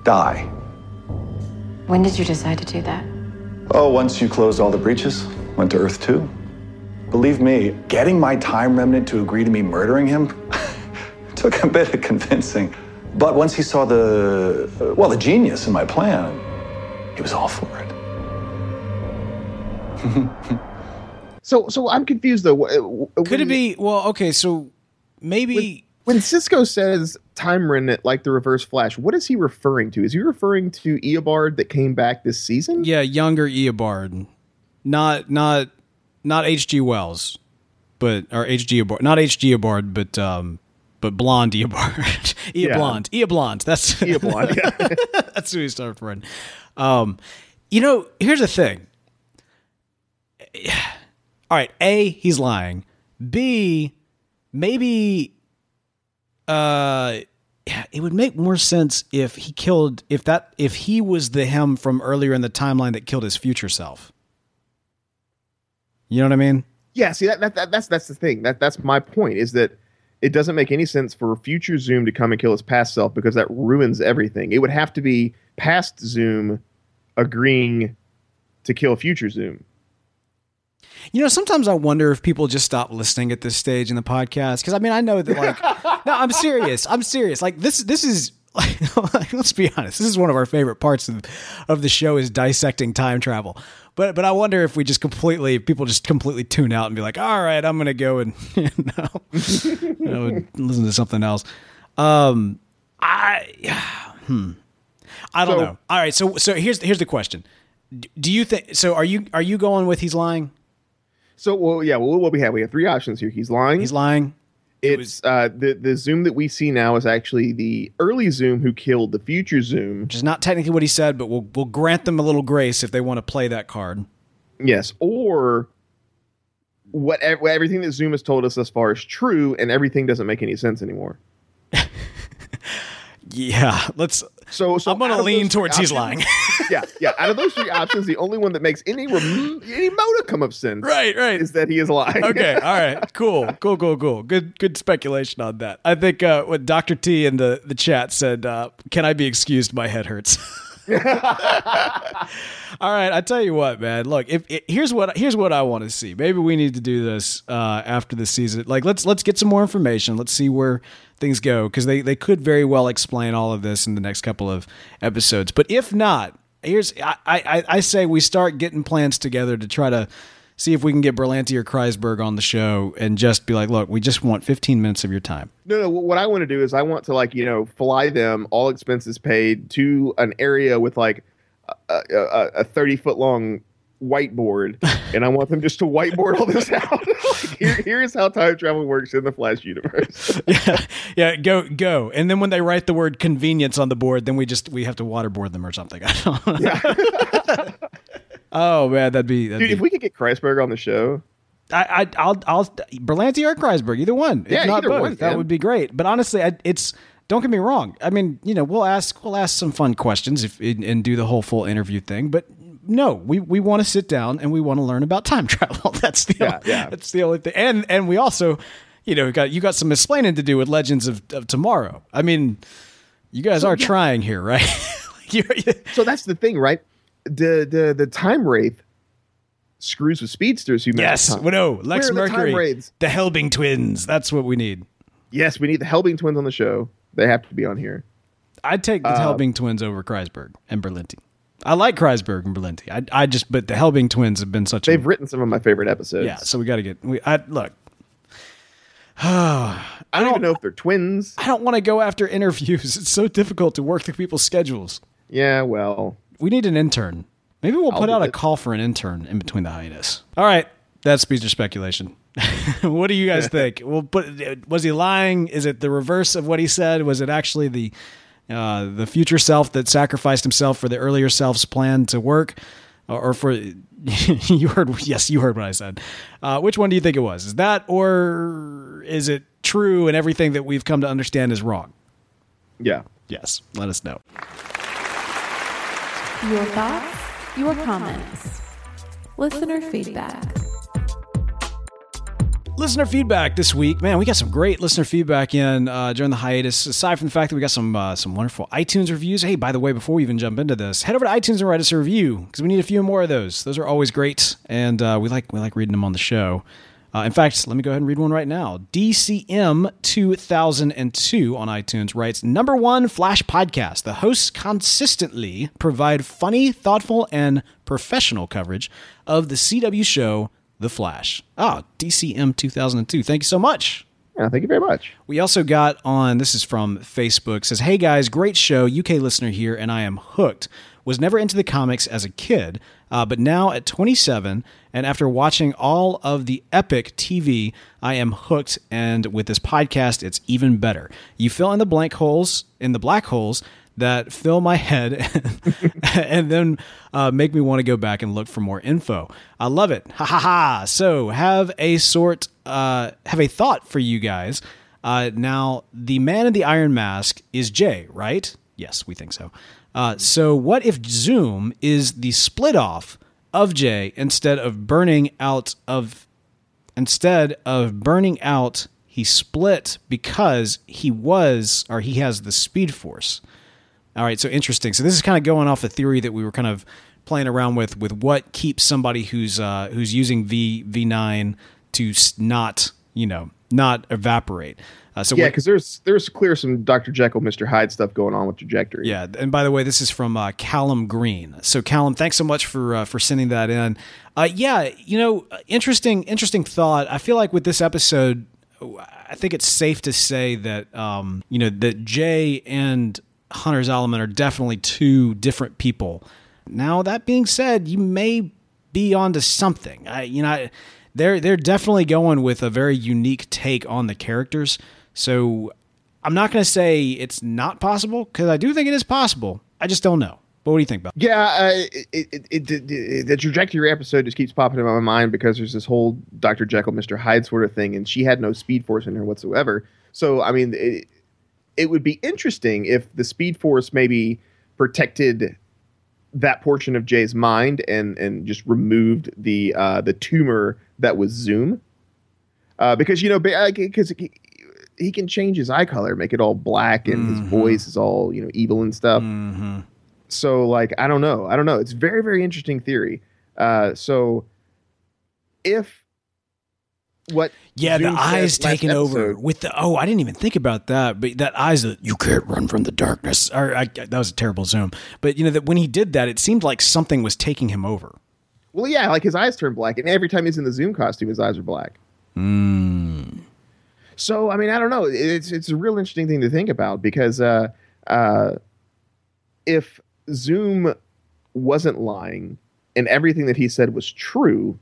die. When did you decide to do that? Oh, once you closed all the breaches, went to Earth 2. Believe me, getting my time remnant to agree to me murdering him took a bit of convincing. But once he saw the, well, the genius in my plan, he was all for it. So so I'm confused though. Wh- wh- Could it when- be well? Okay, so maybe when Cisco says time remnant like the reverse flash? What is he referring to? Is he referring to Eobard that came back this season? yeah, younger Eobard, not not not H.G. Wells, but or H.G. Eobard, not H.G. Eobard, but um, but blonde Eobard, Ea Yeah. blonde, Ea blonde. That's Eobard. Yeah. that's who he started running. Um, you know, here's the thing. All right, A, he's lying. B, maybe uh it would make more sense if he killed if that if he was the him from earlier in the timeline that killed his future self. You know what I mean? Yeah, see that, that, that that's that's the thing. That that's my point is that it doesn't make any sense for future Zoom to come and kill his past self because that ruins everything. It would have to be past Zoom agreeing to kill future Zoom. You know, sometimes I wonder if people just stop listening at this stage in the podcast because I mean, I know that like no, I'm serious. I'm serious. Like this this is like, let's be honest. This is one of our favorite parts of, of the show is dissecting time travel. But but I wonder if we just completely if people just completely tune out and be like, "All right, I'm going to go and you know, you know, listen to something else." Um I hmm. I don't So- know. All right, so so here's here's the question. Do you think so are you are you going with he's lying? So well, yeah, well, what we have we have three options here. He's lying. He's lying. It's uh, the the Zoom that we see now is actually the early Zoom who killed the future Zoom. Which is not technically what he said, but we'll we'll grant them a little grace if they want to play that card. Yes, or what everything that Zoom has told us thus far is true, and everything doesn't make any sense anymore. Yeah, let's. So, so I'm going to lean towards he's lying. yeah, yeah. Out of those three options, the only one that makes any rem- any modicum of sense, right, right, is that he is lying. okay, all right, cool, cool, cool, cool. Good, good speculation on that. I think uh, what Doctor T in the the chat said. Uh, Can I be excused? My head hurts. All right, I tell you what, man. Look, if, if, here's what here's what I want to see. Maybe we need to do this uh, after the season. Like, let's let's get some more information. Let's see where things go because they they could very well explain all of this in the next couple of episodes. But if not, here's I I, I say we start getting plans together to try to see if we can get Berlanti or Kreisberg on the show and just be like, look, we just want 15 minutes of your time. No, no. What I want to do is I want to like you know fly them all expenses paid to an area with like a, a, a 30 foot long whiteboard and I want them just to whiteboard all this out. like, here, here's how time travel works in the Flash universe. yeah, yeah, go go. And then when they write the word convenience on the board, then we just we have to waterboard them or something. I don't know. Yeah. oh man, that'd be that'd dude. Be, if we could get Kreisberg on the show. I, I will I'll Berlanti or Kreisberg, either one. Yeah, if not either both, one, that man. would be great. But honestly, I, it's don't get me wrong. I mean, you know, we'll ask we'll ask some fun questions if and do the whole full interview thing. But no, we we want to sit down and we want to learn about time travel. That's the Yeah, only, yeah. that's the only thing. And and we also, you know, got you got some explaining to do with Legends of, of Tomorrow. I mean, you guys are trying here, right? So that's the thing, right? The the the time wraith screws with speedsters who yes, well, no, Lex Where are the Mercury, the Helbing twins. That's what we need. Yes, we need the Helbing twins on the show. They have to be on here. I'd take the Uh, Helbing twins over Kreisberg and Berlanti. I like Kreisberg and Berlanti. I, I just, but the Helbing twins have been such They've a written some of my favorite episodes. yeah. So we got to get. We I look. I don't even know if they're twins. I don't want to go after interviews. It's so difficult to work through people's schedules. Yeah, well, We need an intern. Maybe we'll I'll put out a call for an intern in between the hiatus. All right, that's speedster speculation. what do you guys think? Well, but was he lying? Is it the reverse of what he said? Was it actually the uh, the future self that sacrificed himself for the earlier self's plan to work, or, or for you heard? Yes, you heard what I said. Uh, which one do you think it was? Is that or is it true and everything that we've come to understand is wrong? yeah. Yes, let us know. Your thoughts, your comments, listener feedback. Listener feedback this week, man. We got some great listener feedback in uh, during the hiatus. Aside from the fact that we got some uh, some wonderful iTunes reviews. Hey, by the way, before we even jump into this, head over to iTunes and write us a review because we need a few more of those. Those are always great, and uh, we like we like reading them on the show. Uh, in fact, let me go ahead and read one right now. DCM 2002 on iTunes writes Number one Flash podcast. The hosts consistently provide funny, thoughtful, and professional coverage of the CW show, The Flash. Ah, DCM 2002. Thank you so much. Yeah, thank you very much. We also got on, this is from Facebook, says, Hey guys, great show, UK listener here, and I am hooked. Was never into the comics as a kid, uh, but now at 27, and after watching all of the epic TV, I am hooked, and with this podcast, it's even better. You fill in the blank holes, in the black holes, that fill my head and then uh, make me want to go back and look for more info. I love it. Ha ha ha. So have a sort, uh, have a thought for you guys. Uh, now, the man in the iron mask is Jay, right? Yes, we think so. Uh, so what if Zoom is the split off of Jay instead of burning out of instead of burning out, he split because he was or he has the speed force. All right, so interesting. So this is kind of going off a theory that we were kind of playing around with with what keeps somebody who's uh, who's using V V nine to not you know not evaporate. Uh, so Yeah, because there's there's clear some Dr. Jekyll, Mr. Hyde stuff going on with trajectory. Yeah, and by the way, this is from uh, Callum Green. So Callum, thanks so much for uh, for sending that in. Uh, yeah, you know, interesting interesting thought. I feel like with this episode, I think it's safe to say that um, you know that Jay and Hunter Zolomon are definitely two different people. Now that being said, you may be onto something. I, you know. They're they're definitely going with a very unique take on the characters. So I'm not going to say it's not possible because I do think it is possible. I just don't know. But what do you think about? Yeah, uh, it, it, it, the trajectory episode just keeps popping in my mind because there's this whole Dr. Jekyll, Mr. Hyde sort of thing, and she had no Speed Force in her whatsoever. So, I mean, it, would be interesting if the Speed Force maybe protected that portion of Jay's mind and and just removed the uh, the tumor that was Zoom, uh, because you know because he, he, can change his eye color, make it all black, and mm-hmm. his voice is all you know evil and stuff. Mm-hmm. So like I don't know, I don't know. It's very very interesting theory. Uh, so if what yeah Zoom the eyes taken over with the oh i didn't even think about that but that eyes that you can't run from the darkness or I, that was a terrible zoom. But you know that when he did that it seemed like something was taking him over. Well yeah like his eyes turned black and every time he's in the zoom costume his eyes are black. Mm. so i mean i don't know. It's it's a real interesting thing to think about because uh uh if zoom wasn't lying and everything that he said was true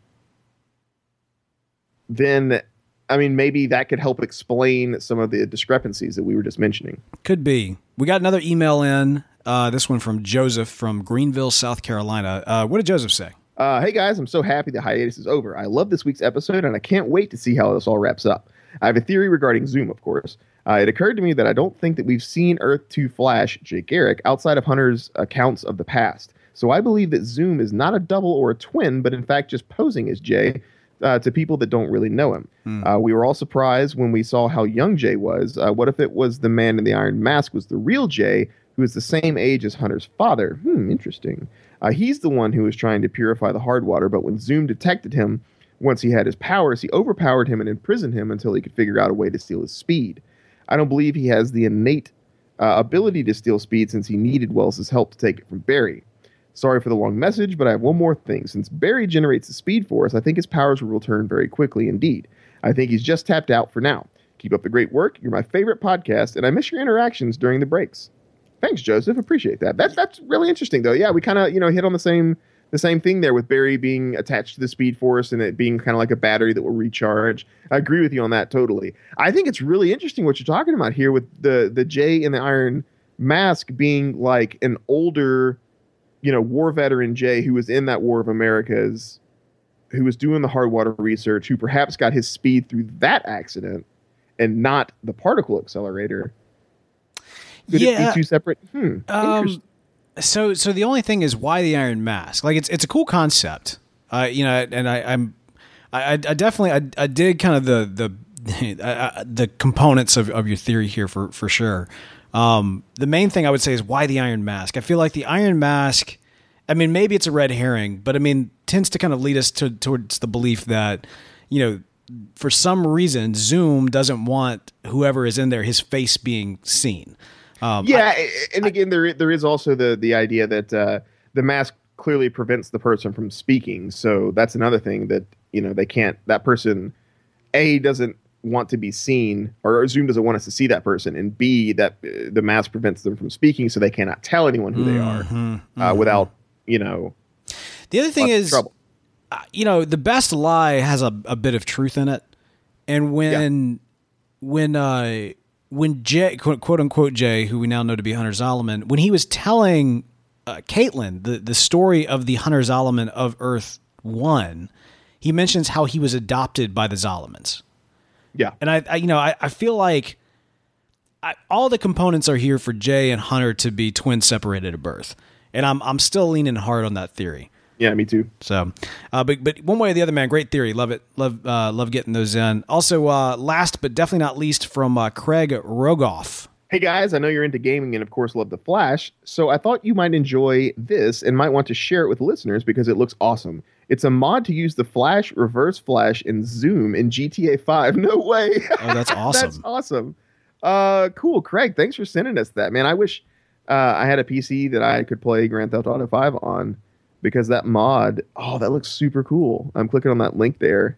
then I mean, maybe that could help explain some of the discrepancies that we were just mentioning. Could be. We got another email in. Uh, this one from Joseph from Greenville, South Carolina. Uh, what did Joseph say? Uh, hey guys, I'm so happy the hiatus is over. I love this week's episode, and I can't wait to see how this all wraps up. I have a theory regarding Zoom, of course. Uh, it occurred to me that I don't think that we've seen Earth 2 Flash, Jay Garrick, outside of Hunter's accounts of the past. So I believe that Zoom is not a double or a twin, but in fact just posing as Jay uh, to people that don't really know him. Hmm. Uh, we were all surprised when we saw how young Jay was. Uh, what if it was the man in the iron mask was the real Jay, who is the same age as Hunter's father? Hmm, interesting. Uh, he's the one who was trying to purify the hard water, but when Zoom detected him, once he had his powers, he overpowered him and imprisoned him until he could figure out a way to steal his speed. I don't believe he has the innate uh, ability to steal speed since he needed Wells's help to take it from Barry. Sorry for the long message, but I have one more thing. Since Barry generates the speed force, I think his powers will return very quickly indeed. I think he's just tapped out for now. Keep up the great work. You're my favorite podcast, and I miss your interactions during the breaks. Thanks, Joseph. Appreciate that. That's that's really interesting, though. Yeah, we kind of you know hit on the same the same thing there with Barry being attached to the Speed Force and it being kind of like a battery that will recharge. I agree with you on that totally. I think it's really interesting what you're talking about here with the the Jay and the Iron Mask being like an older you know, war veteran Jay, who was in that War of Americas, who was doing the hard water research, who perhaps got his speed through that accident and not the particle accelerator. Could yeah. it be two separate? Hmm. Um, so, so the only thing is why the Iron Mask? Like, it's it's a cool concept. Uh, you know, and I, I'm, I, I definitely, I, I did kind of the the the components of, of your theory here for for sure. Um, the main thing I would say is why the Iron Mask. I feel like the Iron Mask. I mean, maybe it's a red herring, but I mean, tends to kind of lead us to, towards the belief that, you know, for some reason, Zoom doesn't want whoever is in there his face being seen. Um, yeah, I, and again, I, there there is also the the idea that uh, the mask clearly prevents the person from speaking. So that's another thing that you know they can't. That person, a doesn't want to be seen, or Zoom doesn't want us to see that person, and B that uh, the mask prevents them from speaking, so they cannot tell anyone who mm-hmm, they are mm-hmm. uh, without you know. The other thing is, uh, you know, the best lie has a, a bit of truth in it, and when yeah. when uh when Jay quote, quote unquote Jay, who we now know to be Hunter Zolomon, when he was telling uh, Caitlin the the story of the Hunter Zolomon of Earth One, he mentions how he was adopted by the Zolomons yeah. And I, I you know, I, I feel like I, all the components are here for Jay and Hunter to be twins separated at birth. And I'm I'm still leaning hard on that theory. Yeah, me too. So, uh, but but one way or the other, man, great theory. Love it. Love uh, love getting those in. Also, uh, last but definitely not least, from uh, Craig Rogoff. Hey guys, I know you're into gaming and of course love the Flash, so I thought you might enjoy this and might want to share it with listeners because it looks awesome. It's a mod to use the Flash, Reverse Flash, and Zoom in GTA 5. No way. Oh, that's awesome. that's awesome. Uh, cool, Craig. Thanks for sending us that, man. I wish uh, I had a PC that I could play Grand Theft Auto 5 on because that mod, oh, that looks super cool. I'm clicking on that link there.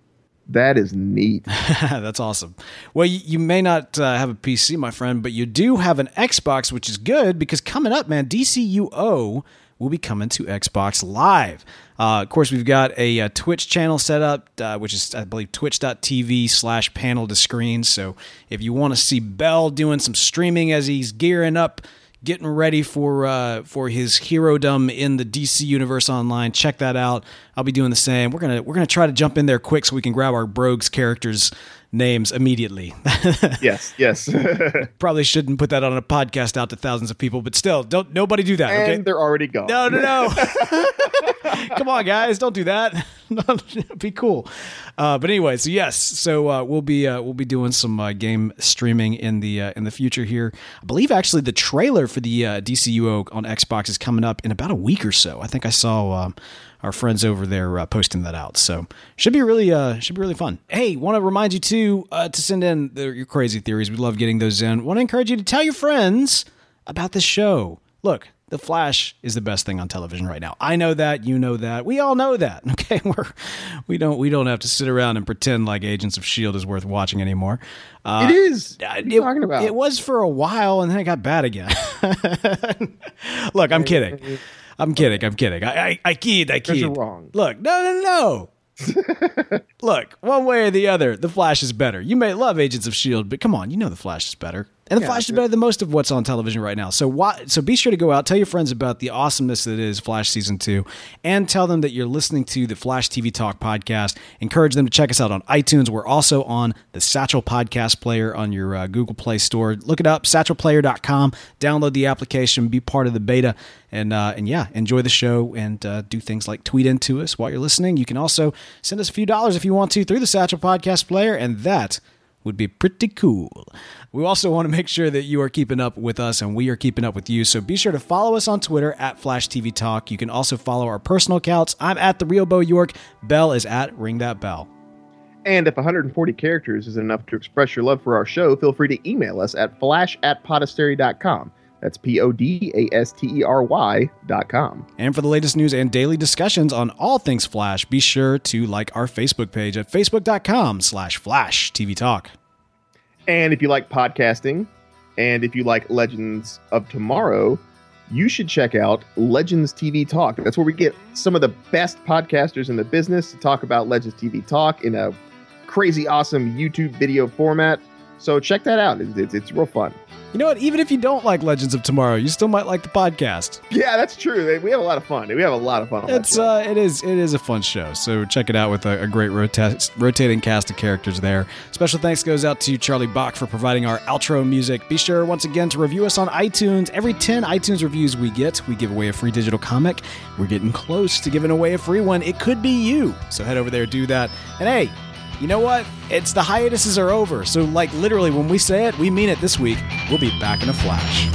That is neat. That's awesome. Well, you, you may not uh, have a PC, my friend, but you do have an Xbox, which is good because coming up, man, DCUO will be coming to Xbox Live. Uh, of course, we've got a, a Twitch channel set up, uh, which is, I believe, twitch.tv slash panel to screen. So if you want to see Bell doing some streaming as he's gearing up getting ready for uh, for his herodom in the DC universe online. Check that out. I'll be doing the same. We're gonna we're gonna try to jump in there quick so we can grab our Brogues characters names immediately. yes, yes. Probably shouldn't put that on a podcast out to thousands of people, but still, don't nobody do that. and okay, they're already gone. no, no, no. Come on, guys, don't do that. be cool. Uh, but anyway, so yes, so uh, we'll be uh, we'll be doing some uh, game streaming in the uh, in the future here. I believe actually the trailer for the uh, DCUO on Xbox is coming up in about a week or so. I think I saw. Um, our friends over there uh, posting that out, so should be really uh, should be really fun. Hey, want to remind you too uh, to send in the, your crazy theories. We love getting those in. Want to encourage you to tell your friends about the show. Look, the Flash is the best thing on television right now. I know that, you know that, we all know that. Okay, we're we don't we don't have to sit around and pretend like Agents of Shield is worth watching anymore. Uh, it is. What it, are you talking about? It was for a while, and then it got bad again. Look, I'm kidding. I'm kidding. I'm kidding. I I, I kid. I kid. you're wrong. Look, no, no, no. Look, one way or the other, the Flash is better. You may love Agents of Shield, but come on, you know the Flash is better, and the Yeah, Flash is better than most of what's on television right now. So why? So be sure to go out, tell your friends about the awesomeness that is Flash season two, and tell them that you're listening to the Flash TV Talk podcast. Encourage them to check us out on iTunes. We're also on the Satchel Podcast Player on your uh, Google Play Store. Look it up, satchelplayer.com. Download the application, be part of the beta, and uh, and yeah, enjoy the show and uh, do things like tweet into us while you're listening. You can also send us a few dollars if you want to through the Satchel Podcast Player, and that would be pretty cool. We also want to make sure that you are keeping up with us and we are keeping up with you. So be sure to follow us on Twitter at Flash TV Talk. You can also follow our personal accounts. I'm at the Real Bo York. Bell is at Ring That Bell. And if 140 characters isn't enough to express your love for our show, feel free to email us at flash at podastery.com. That's P O D A S T E R Y dot com. And for the latest news and daily discussions on all things Flash, be sure to like our Facebook page at facebook.com slash Flash TV Talk. And if you like podcasting, and if you like Legends of Tomorrow, you should check out Legends TV Talk. That's where we get some of the best podcasters in the business to talk about Legends TV Talk in a crazy, awesome YouTube video format. So check that out. It's, it's, it's real fun. You know what? Even if you don't like Legends of Tomorrow, you still might like the podcast. Yeah, that's true. We have a lot of fun. We have a lot of fun. On It's uh, it is it is a fun show. So check it out with a, a great rota- rotating cast of characters there. Special thanks goes out to Charlie Bock for providing our outro music. Be sure once again to review us on iTunes. Every ten iTunes reviews we get, we give away a free digital comic. We're getting close to giving away a free one. It could be you. So head over there, do that. And hey. You know what? It's the hiatuses are over. So, like, literally, when we say it, we mean it this week. We'll be back in a flash.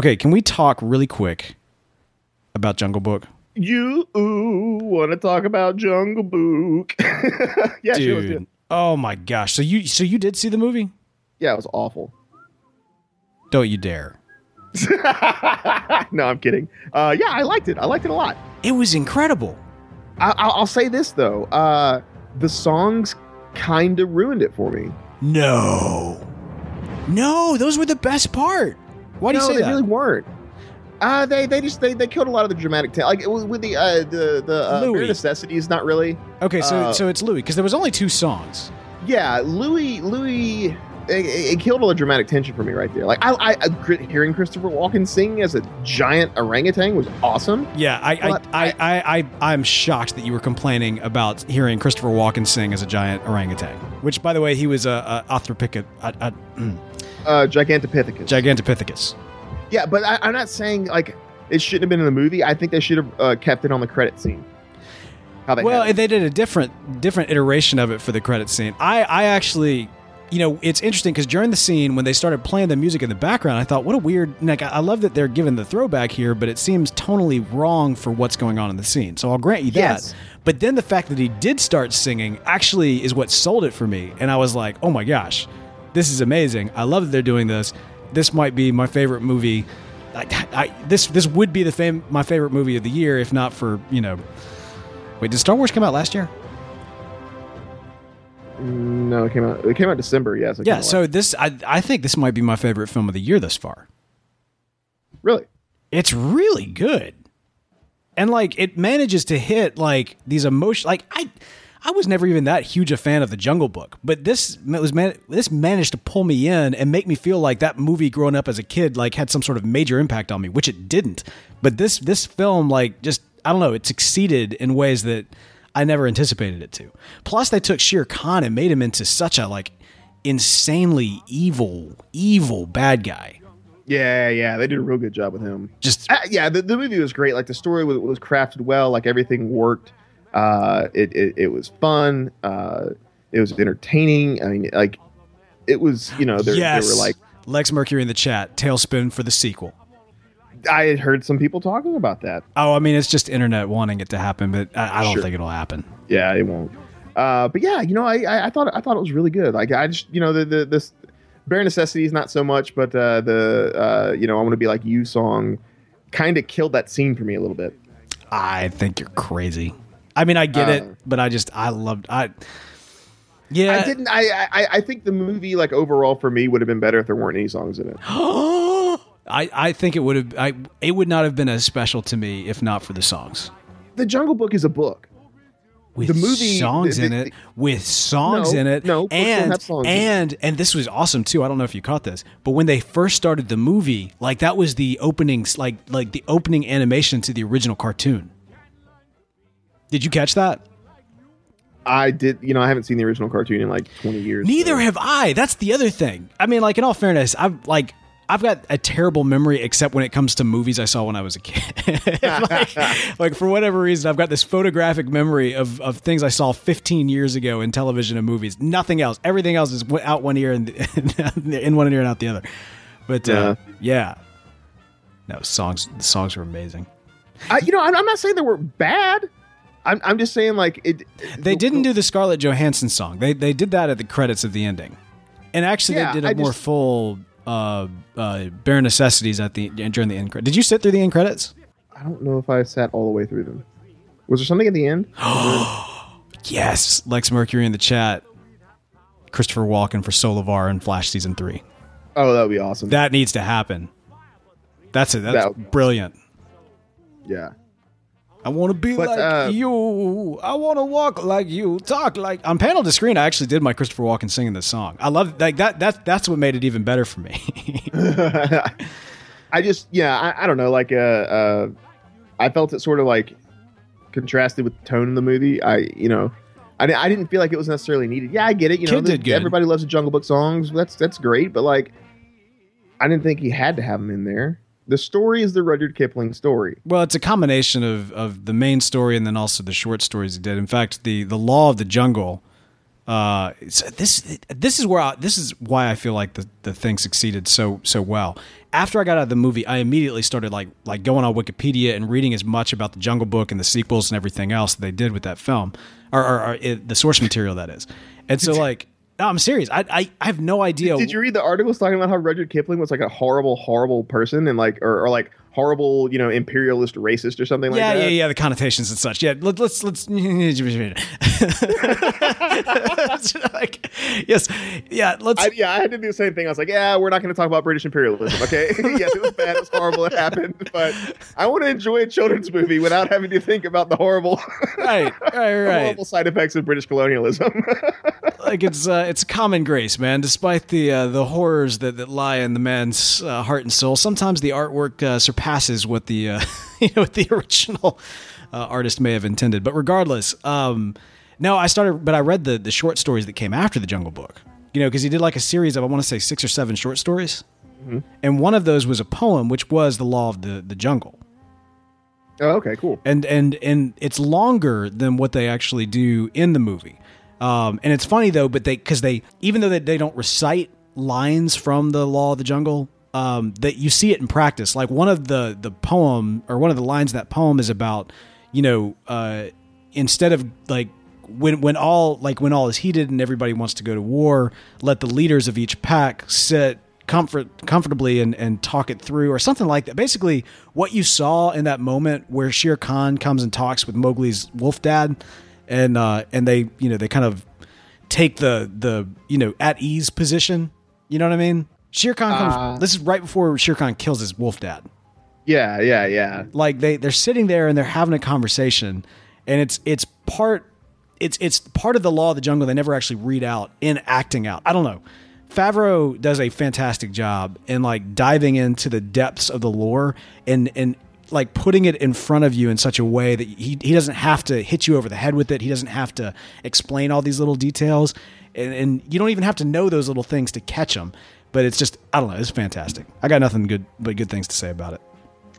Okay, can we talk really quick about Jungle Book? You want to talk about Jungle Book? yeah, sure, let's do Oh my gosh. So you so you did see the movie? yeah, it was awful. Don't you dare. no, I'm kidding. Uh, yeah, I liked it. I liked it a lot. It was incredible. I, I'll, I'll say this though: uh, the songs kind of ruined it for me. No. No, those were the best part. Why do no, you say they that? really weren't. Uh, they they just they, they killed a lot of the dramatic ta- like it was with the uh, the the uh, Louie. necessities. Not really. okay, so uh, so it's Louie because there was only two songs. Yeah, Louie Louie. It, it killed all the dramatic tension for me right there. Like I, I, hearing Christopher Walken sing as a giant orangutan was awesome. Yeah, I I, I, I, I I'm shocked that you were complaining about hearing Christopher Walken sing as a giant orangutan. Which, by the way, he was a, a a, a, mm, Uh, Gigantopithecus. Gigantopithecus. yeah, but I, I'm not saying like it shouldn't have been in the movie. I think they should have uh, kept it on the credit scene. How they Well, they did a different different iteration of it for the credit scene. I I actually, you know, it's interesting because during the scene when they started playing the music in the background, I thought, what a weird. Like, I love that they're giving the throwback here, but it seems tonally wrong for what's going on in the scene. So I'll grant you that. Yes. But then the fact that he did start singing actually is what sold it for me, and I was like, oh my gosh, this is amazing. I love that they're doing this. This might be my favorite movie. I, I, this this would be the fam- my favorite movie of the year if not for you know. Wait, did Star Wars come out last year? no, it came out. It came out December. Yes. it came Yeah, so this I I think this might be my favorite film of the year thus far. really, It's really good. And like it manages to hit like these emotion like I I was never even that huge a fan of the Jungle Book, but this was man this managed to pull me in and make me feel like that movie growing up as a kid like had some sort of major impact on me, which it didn't. But this this film like just I don't know, it succeeded in ways that I never anticipated it to. Plus they took Shere Khan and made him into such a like insanely evil evil bad guy. yeah, yeah, they did a real good job with him. Just Uh, yeah, the, the movie was great. Like the story was, was crafted well. Like everything worked. Uh, it, it it was fun. Uh, it was entertaining. I mean, like it was. You know, there, yes. there were like Lex Mercury in the chat, TaleSpin for the sequel. I had heard some people talking about that. Oh, I mean, it's just internet wanting it to happen, but I, I don't Sure. think it'll happen. Yeah, it won't. Uh, but yeah, you know, I, I I thought I thought it was really good. Like I just you know the the this bare necessities not so much, but uh, the uh, you know I want to be like you song kind of killed that scene for me a little bit. I think you're crazy. I mean, I get Uh, it, but I just I loved I. Yeah, I didn't. I, I I think the movie like overall for me would have been better if there weren't any songs in it. I I think it would have. I it would not have been as special to me if not for the songs. The Jungle Book is a book. With The movie- songs the- in it, with songs No, in it, no, and songs and and this was awesome too. I don't know if you caught this, but when they first started the movie, like that was the opening, like like the opening animation to the original cartoon. Did you catch that? I did. You know, I haven't seen the original cartoon in like twenty years. Neither so- have I. That's the other thing. I mean, like in all fairness, I've like I've got a terrible memory except when it comes to movies I saw when I was a kid. like, like, for whatever reason, I've got this photographic memory of, of things I saw 15 years ago in television and movies. Nothing else. Everything else is out one ear and in one ear and out the other. But uh, yeah, no songs. The songs were amazing. I, you know, I'm, I'm not saying they were bad. I'm, I'm just saying like it. They didn't do the Scarlett Johansson song. They they did that at the credits of the ending, and actually Yeah, they did a I more just- full uh, uh, bare necessities at the during the end. Did you sit through the end credits? I don't know if I sat all the way through them. Was there something at the end? Yes, Lex Mercury in the chat. Christopher Walken for Solovar in Flash season three. Oh, that would be awesome. That needs to happen. That's it. That's That would be awesome. brilliant. yeah. I want to be But, like uh, you. I want to walk like you. Talk like. On panel to screen, I actually did my Christopher Walken singing this song. I love like that. That's that's what made it even better for me. I just yeah I, I don't know like uh, uh I felt it sort of like contrasted with the tone of the movie. I you know I, I didn't feel like it was necessarily needed. Yeah, I get it. You know, Kid the- good. everybody loves the Jungle Book songs. That's that's great, but like I didn't think he had to have them in there. The story is the Rudyard Kipling story. Well, it's a combination of, of the main story and then also the short stories he did. In fact, the, the Law of the Jungle Uh, so this this is where I, this is why I feel like the the thing succeeded so so well. After I got out of the movie, I immediately started like like going on Wikipedia and reading as much about the Jungle Book and the sequels and everything else that they did with that film, or, or, or it, the source material that is. And so like, no, I'm serious. I, I I have no idea. Did you read the articles talking about how Rudyard Kipling was like a horrible, horrible person and like, or, or like horrible, you know, imperialist racist or something yeah, like that? yeah, yeah. Yeah. The connotations and such. Yeah, let, let's let's. like, yes, yeah. Let's. I, yeah, I had to do the same thing. I was like, yeah, we're not going to talk about British imperialism, okay? yes, it was bad, it was horrible, it happened, but I want to enjoy a children's movie without having to think about the horrible, right, right, the right. horrible side effects of British colonialism. like it's uh, it's common grace, man. Despite the uh, the horrors that, that lie in the man's uh, heart and soul, sometimes the artwork uh, surpasses what the uh, you know what the original uh, artist may have intended. But regardless, um, no, I started, but I read the the short stories that came after the Jungle Book. You know, because he did like a series of I want to say six or seven short stories, and one of those was a poem, which was the Law of the the Jungle oh, okay, cool. and and and it's longer than what they actually do in the movie. Um, and it's funny though, but they because they even though they, they don't recite lines from the Law of the Jungle, um, that you see it in practice. Like one of the the poem or one of the lines that poem is about you know uh, instead of like when when all like when all is heated and everybody wants to go to war, let the leaders of each pack sit comfort comfortably and, and talk it through or something like that. Basically, what you saw in that moment where Shere Khan comes and talks with Mowgli's wolf dad, and uh, and they you know they kind of take the the you know at ease position. You know what I mean? Shere Khan comes. Uh. this is right before Shere Khan kills his wolf dad Yeah, yeah, yeah. like they they're sitting there and they're having a conversation and it's it's part it's it's part of the law of the jungle they never actually read out in acting out i don't know favreau does a fantastic job in like diving into the depths of the lore and and like putting it in front of you in such a way that he, he doesn't have to hit you over the head with it he doesn't have to explain all these little details and, and you don't even have to know those little things to catch them but it's just i don't know it's fantastic i got nothing good but good things to say about it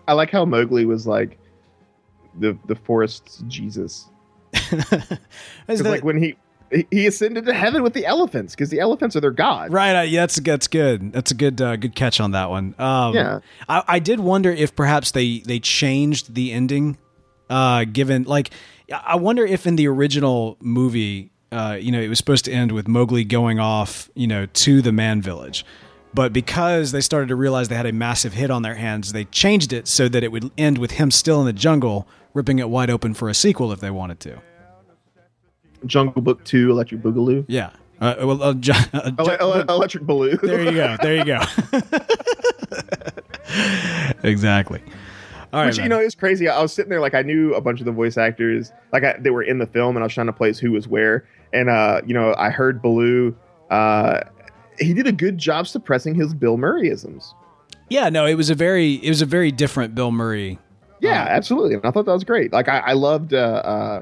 I like how Mowgli was like the the forest's Jesus. Is 'Cause, that- like when he he- he ascended to heaven with the elephants because the elephants are their god. Right. Uh, yeah, that's that's good. That's a good uh, good catch on that one. Um, Yeah. I, I did wonder if perhaps they they changed the ending, uh, given like I wonder if in the original movie, uh, you know, it was supposed to end with Mowgli going off, you know, to the Man Village. But because they started to realize they had a massive hit on their hands, they changed it so that it would end with him still in the jungle, ripping it wide open for a sequel if they wanted to. Jungle Book Two, Electric Boogaloo, Yeah. Uh, well, uh, ju- uh, ju- Ele- ele- Electric Baloo. There you go. There you go. exactly. All right. Which you man. know is crazy. I was sitting there like I knew a bunch of the voice actors, like I, they were in the film, and I was trying to place who was where. And uh, you know, I heard Baloo. Uh, he did a good job suppressing his Bill Murrayisms. yeah, no, it was a very, it was a very different Bill Murray. Yeah, absolutely. And I thought that was great. Like I, I loved uh, uh,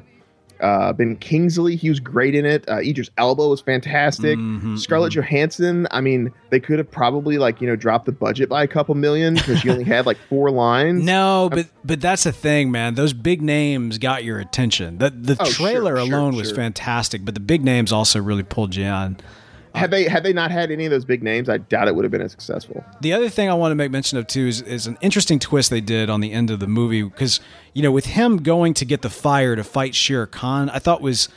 uh, Ben Kingsley. He was great in it. Uh, Idris Elba was fantastic. Mhm, Scarlett Johansson. I mean, they could have probably like you know dropped the budget by a couple million because she only had like four lines. No, but but that's the thing, man. Those big names got your attention. The the Oh, trailer sure, alone was sure. fantastic, but the big names also really pulled you on. Had they had they not had any of those big names, I doubt it would have been as successful. The other thing I want to make mention of too is, is an interesting twist they did on the end of the movie because you know with him going to get the fire to fight Shere Khan, I thought was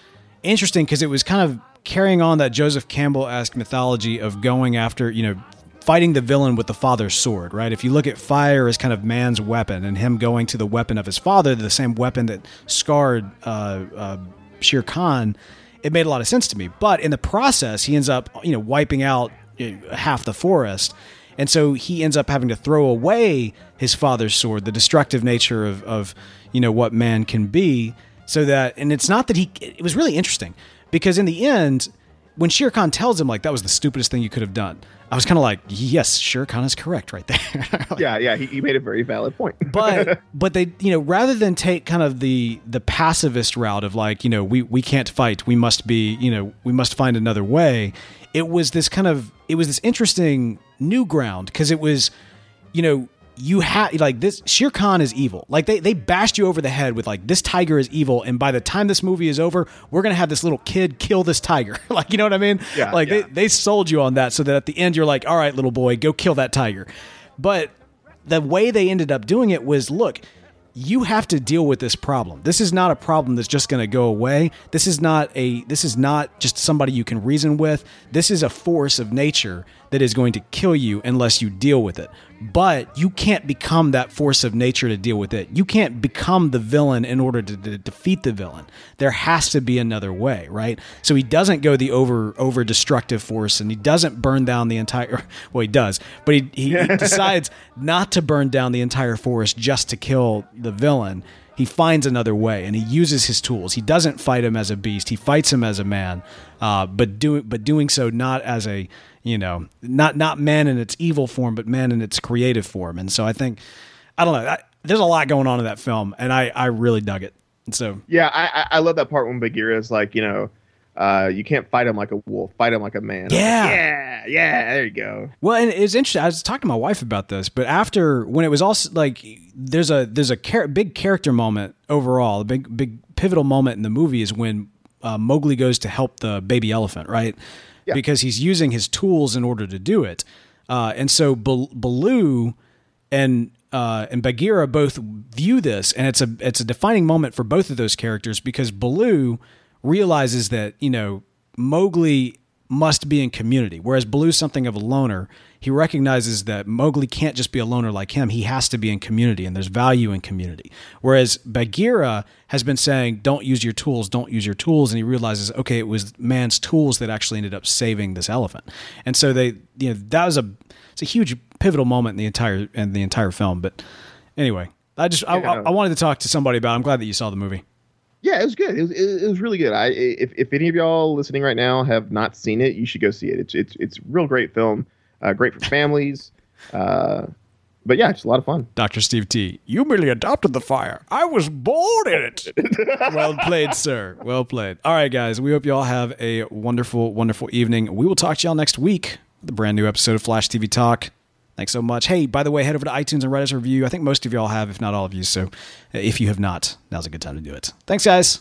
interesting because it was kind of carrying on that Joseph Campbell esque mythology of going after you know fighting the villain with the father's sword, right? If you look at fire as kind of man's weapon and him going to the weapon of his father, the same weapon that scarred uh, uh, Shere Khan, it made a lot of sense to me. But in the process, he ends up you know wiping out half the forest. And so he ends up having to throw away his father's sword, the destructive nature of, of you know what man can be. So that, and it's not that he. It was really interesting because in the end, when Shere Khan tells him like that was the stupidest thing you could have done, I was kind of like, yes, Khan is correct right there. Like, Yeah, yeah, he, he made a very valid point. but but they you know rather than take kind of the the pacifist route of like you know we we can't fight we must be you know we must find another way it was this kind of it was this interesting new ground because it was you know you have like this Shere Khan is evil. Like they they bashed you over the head with like this tiger is evil, and by the time this movie is over, we're gonna have this little kid kill this tiger. like you know what I mean? Yeah, like yeah. they they sold you on that, so that at the end you're like, all right, little boy, go kill that tiger. But the way they ended up doing it was, look. You have to deal with this problem. This is not a problem that's just going to go away. This is not a this is not just somebody you can reason with. This is a force of nature that is going to kill you unless you deal with it. But you can't become that force of nature to deal with it. You can't become the villain in order to, to defeat the villain. There has to be another way, right? So he doesn't go the over over destructive force, and he doesn't burn down the entire. Well, he does, but he he, he decides not to burn down the entire forest just to kill the villain. He finds another way, and he uses his tools. He doesn't fight him as a beast. He fights him as a man, uh, but doing but doing so not as a you know not not man in its evil form, but man in its creative form. And so I think I don't know. I, there's a lot going on in that film, and I I really dug it. And so Yeah, I, I love that part when Bagheera is like, you know, uh, you can't fight him like a wolf, fight him like a man. I'm like, Yeah. yeah, yeah. There you go. Well, and it's interesting. I was talking to my wife about this, but after when it was also like there's a there's a char- big character moment overall, a big big pivotal moment in the movie is when uh, Mowgli goes to help the baby elephant, right? Yeah. Because he's using his tools in order to do it, uh, and so Bal- Baloo and uh, and Bagheera both view this, and it's a it's a defining moment for both of those characters because Baloo realizes that you know Mowgli must be in community, whereas Baloo's something of a loner. He recognizes that Mowgli can't just be a loner like him; he has to be in community, and there's value in community. Whereas Bagheera has been saying, "Don't use your tools, don't use your tools," and he realizes, okay, it was man's tools that actually ended up saving this elephant, and so they, you know, that was a it's a huge pivotal moment in the entire in the entire film. But anyway, I just I, I, I wanted to talk to somebody about. it. I'm glad that you saw the movie. Yeah, it was good. It was it, it was really good. I if if any of y'all listening right now have not seen it, you should go see it. It's it's it's a real great film. Uh, great for families. Uh, but yeah, it's a lot of fun. Dr. Steve T. You merely adopted the fire. I was born in it. well played, sir. Well played. All right, guys. We hope you all have a wonderful, wonderful evening. We will talk to y'all next week with a brand new episode of Flash TV Talk. Thanks so much. Hey, by the way, head over to iTunes and write us a review. I think most of y'all have, if not all of you. So if you have not, now's a good time to do it. Thanks, guys.